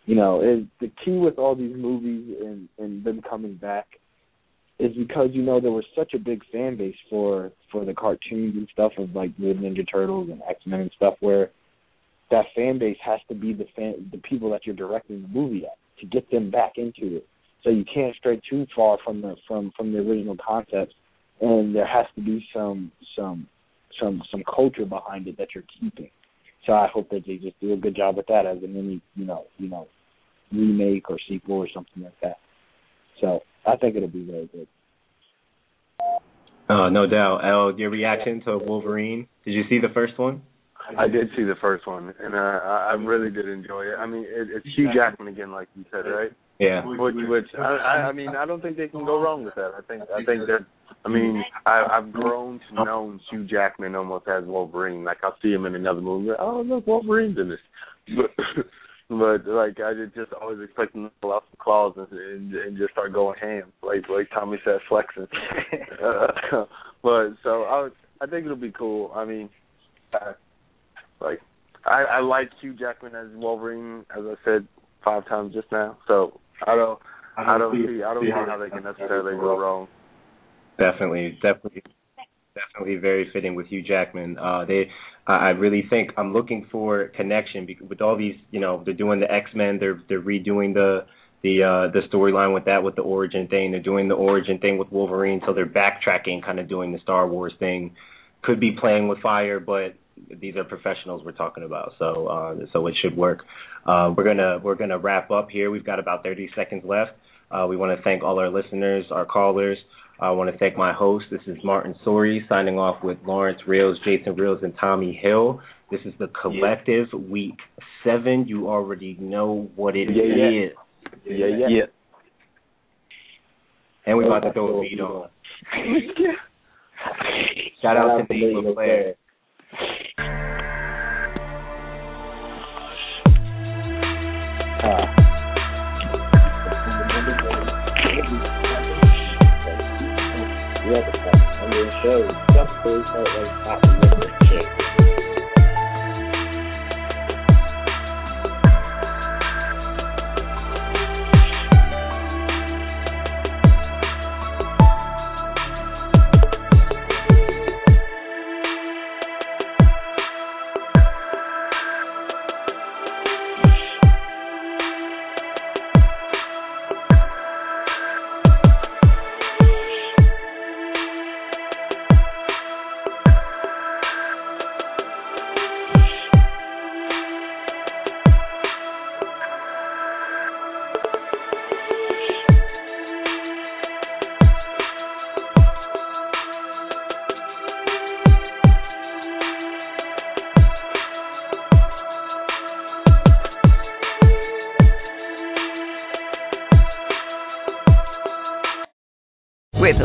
you know, is the key with all these movies and and them coming back is because you know there was such a big fan base for for the cartoons and stuff of like the Ninja Turtles and X Men and stuff where that fan base has to be the fan the people that you're directing the movie at to get them back into it. So you can't stray too far from the from from the original concepts and there has to be some some some some culture behind it that you're keeping. So I hope that they just do a good job with that as in any you know you know remake or sequel or something like that. So I think it'll be very good. Oh, no doubt. Al, your reaction to Wolverine? Did you see the first one? I did see the first one, and uh, I really did enjoy it. I mean, it, it's Hugh Jackman again, like you said, right? Yeah. Which, which I, I mean, I don't think they can go wrong with that. I think, I think that, I mean, I, I've grown to know Hugh Jackman almost as Wolverine. Like I'll see him in another movie. Oh, look, Wolverine's in this. But but like I just always expect him to pull out some claws and, and, and just start going ham, like like Tommy said, flexing. uh, but so I I think it'll be cool. I mean, uh, like I I like Hugh Jackman as Wolverine, as I said five times just now. So I don't I don't see I don't see how they can necessarily go wrong. Definitely, definitely, definitely very fitting with Hugh Jackman. Uh, they I really think I'm looking for connection because with all these, you know, they're doing the X Men, they're they're redoing the the uh the storyline with that with the origin thing. They're doing the origin thing with Wolverine, so they're backtracking, kind of doing the Star Wars thing. Could be playing with fire, but these are professionals we're talking about, so uh, so it should work. Uh, we're gonna we're gonna wrap up here. We've got about 30 seconds left. Uh, we want to thank all our listeners, our callers. I want to thank my host. This is Martin Sori signing off with Lawrence Reels, Jason Reels, and Tommy Hill. This is the collective yeah. week seven. You already know what it yeah, is. Yeah, yeah, yeah. yeah. And we about to throw a beat on. Shout out to Nate LeClaire. Uh. Shows just those like top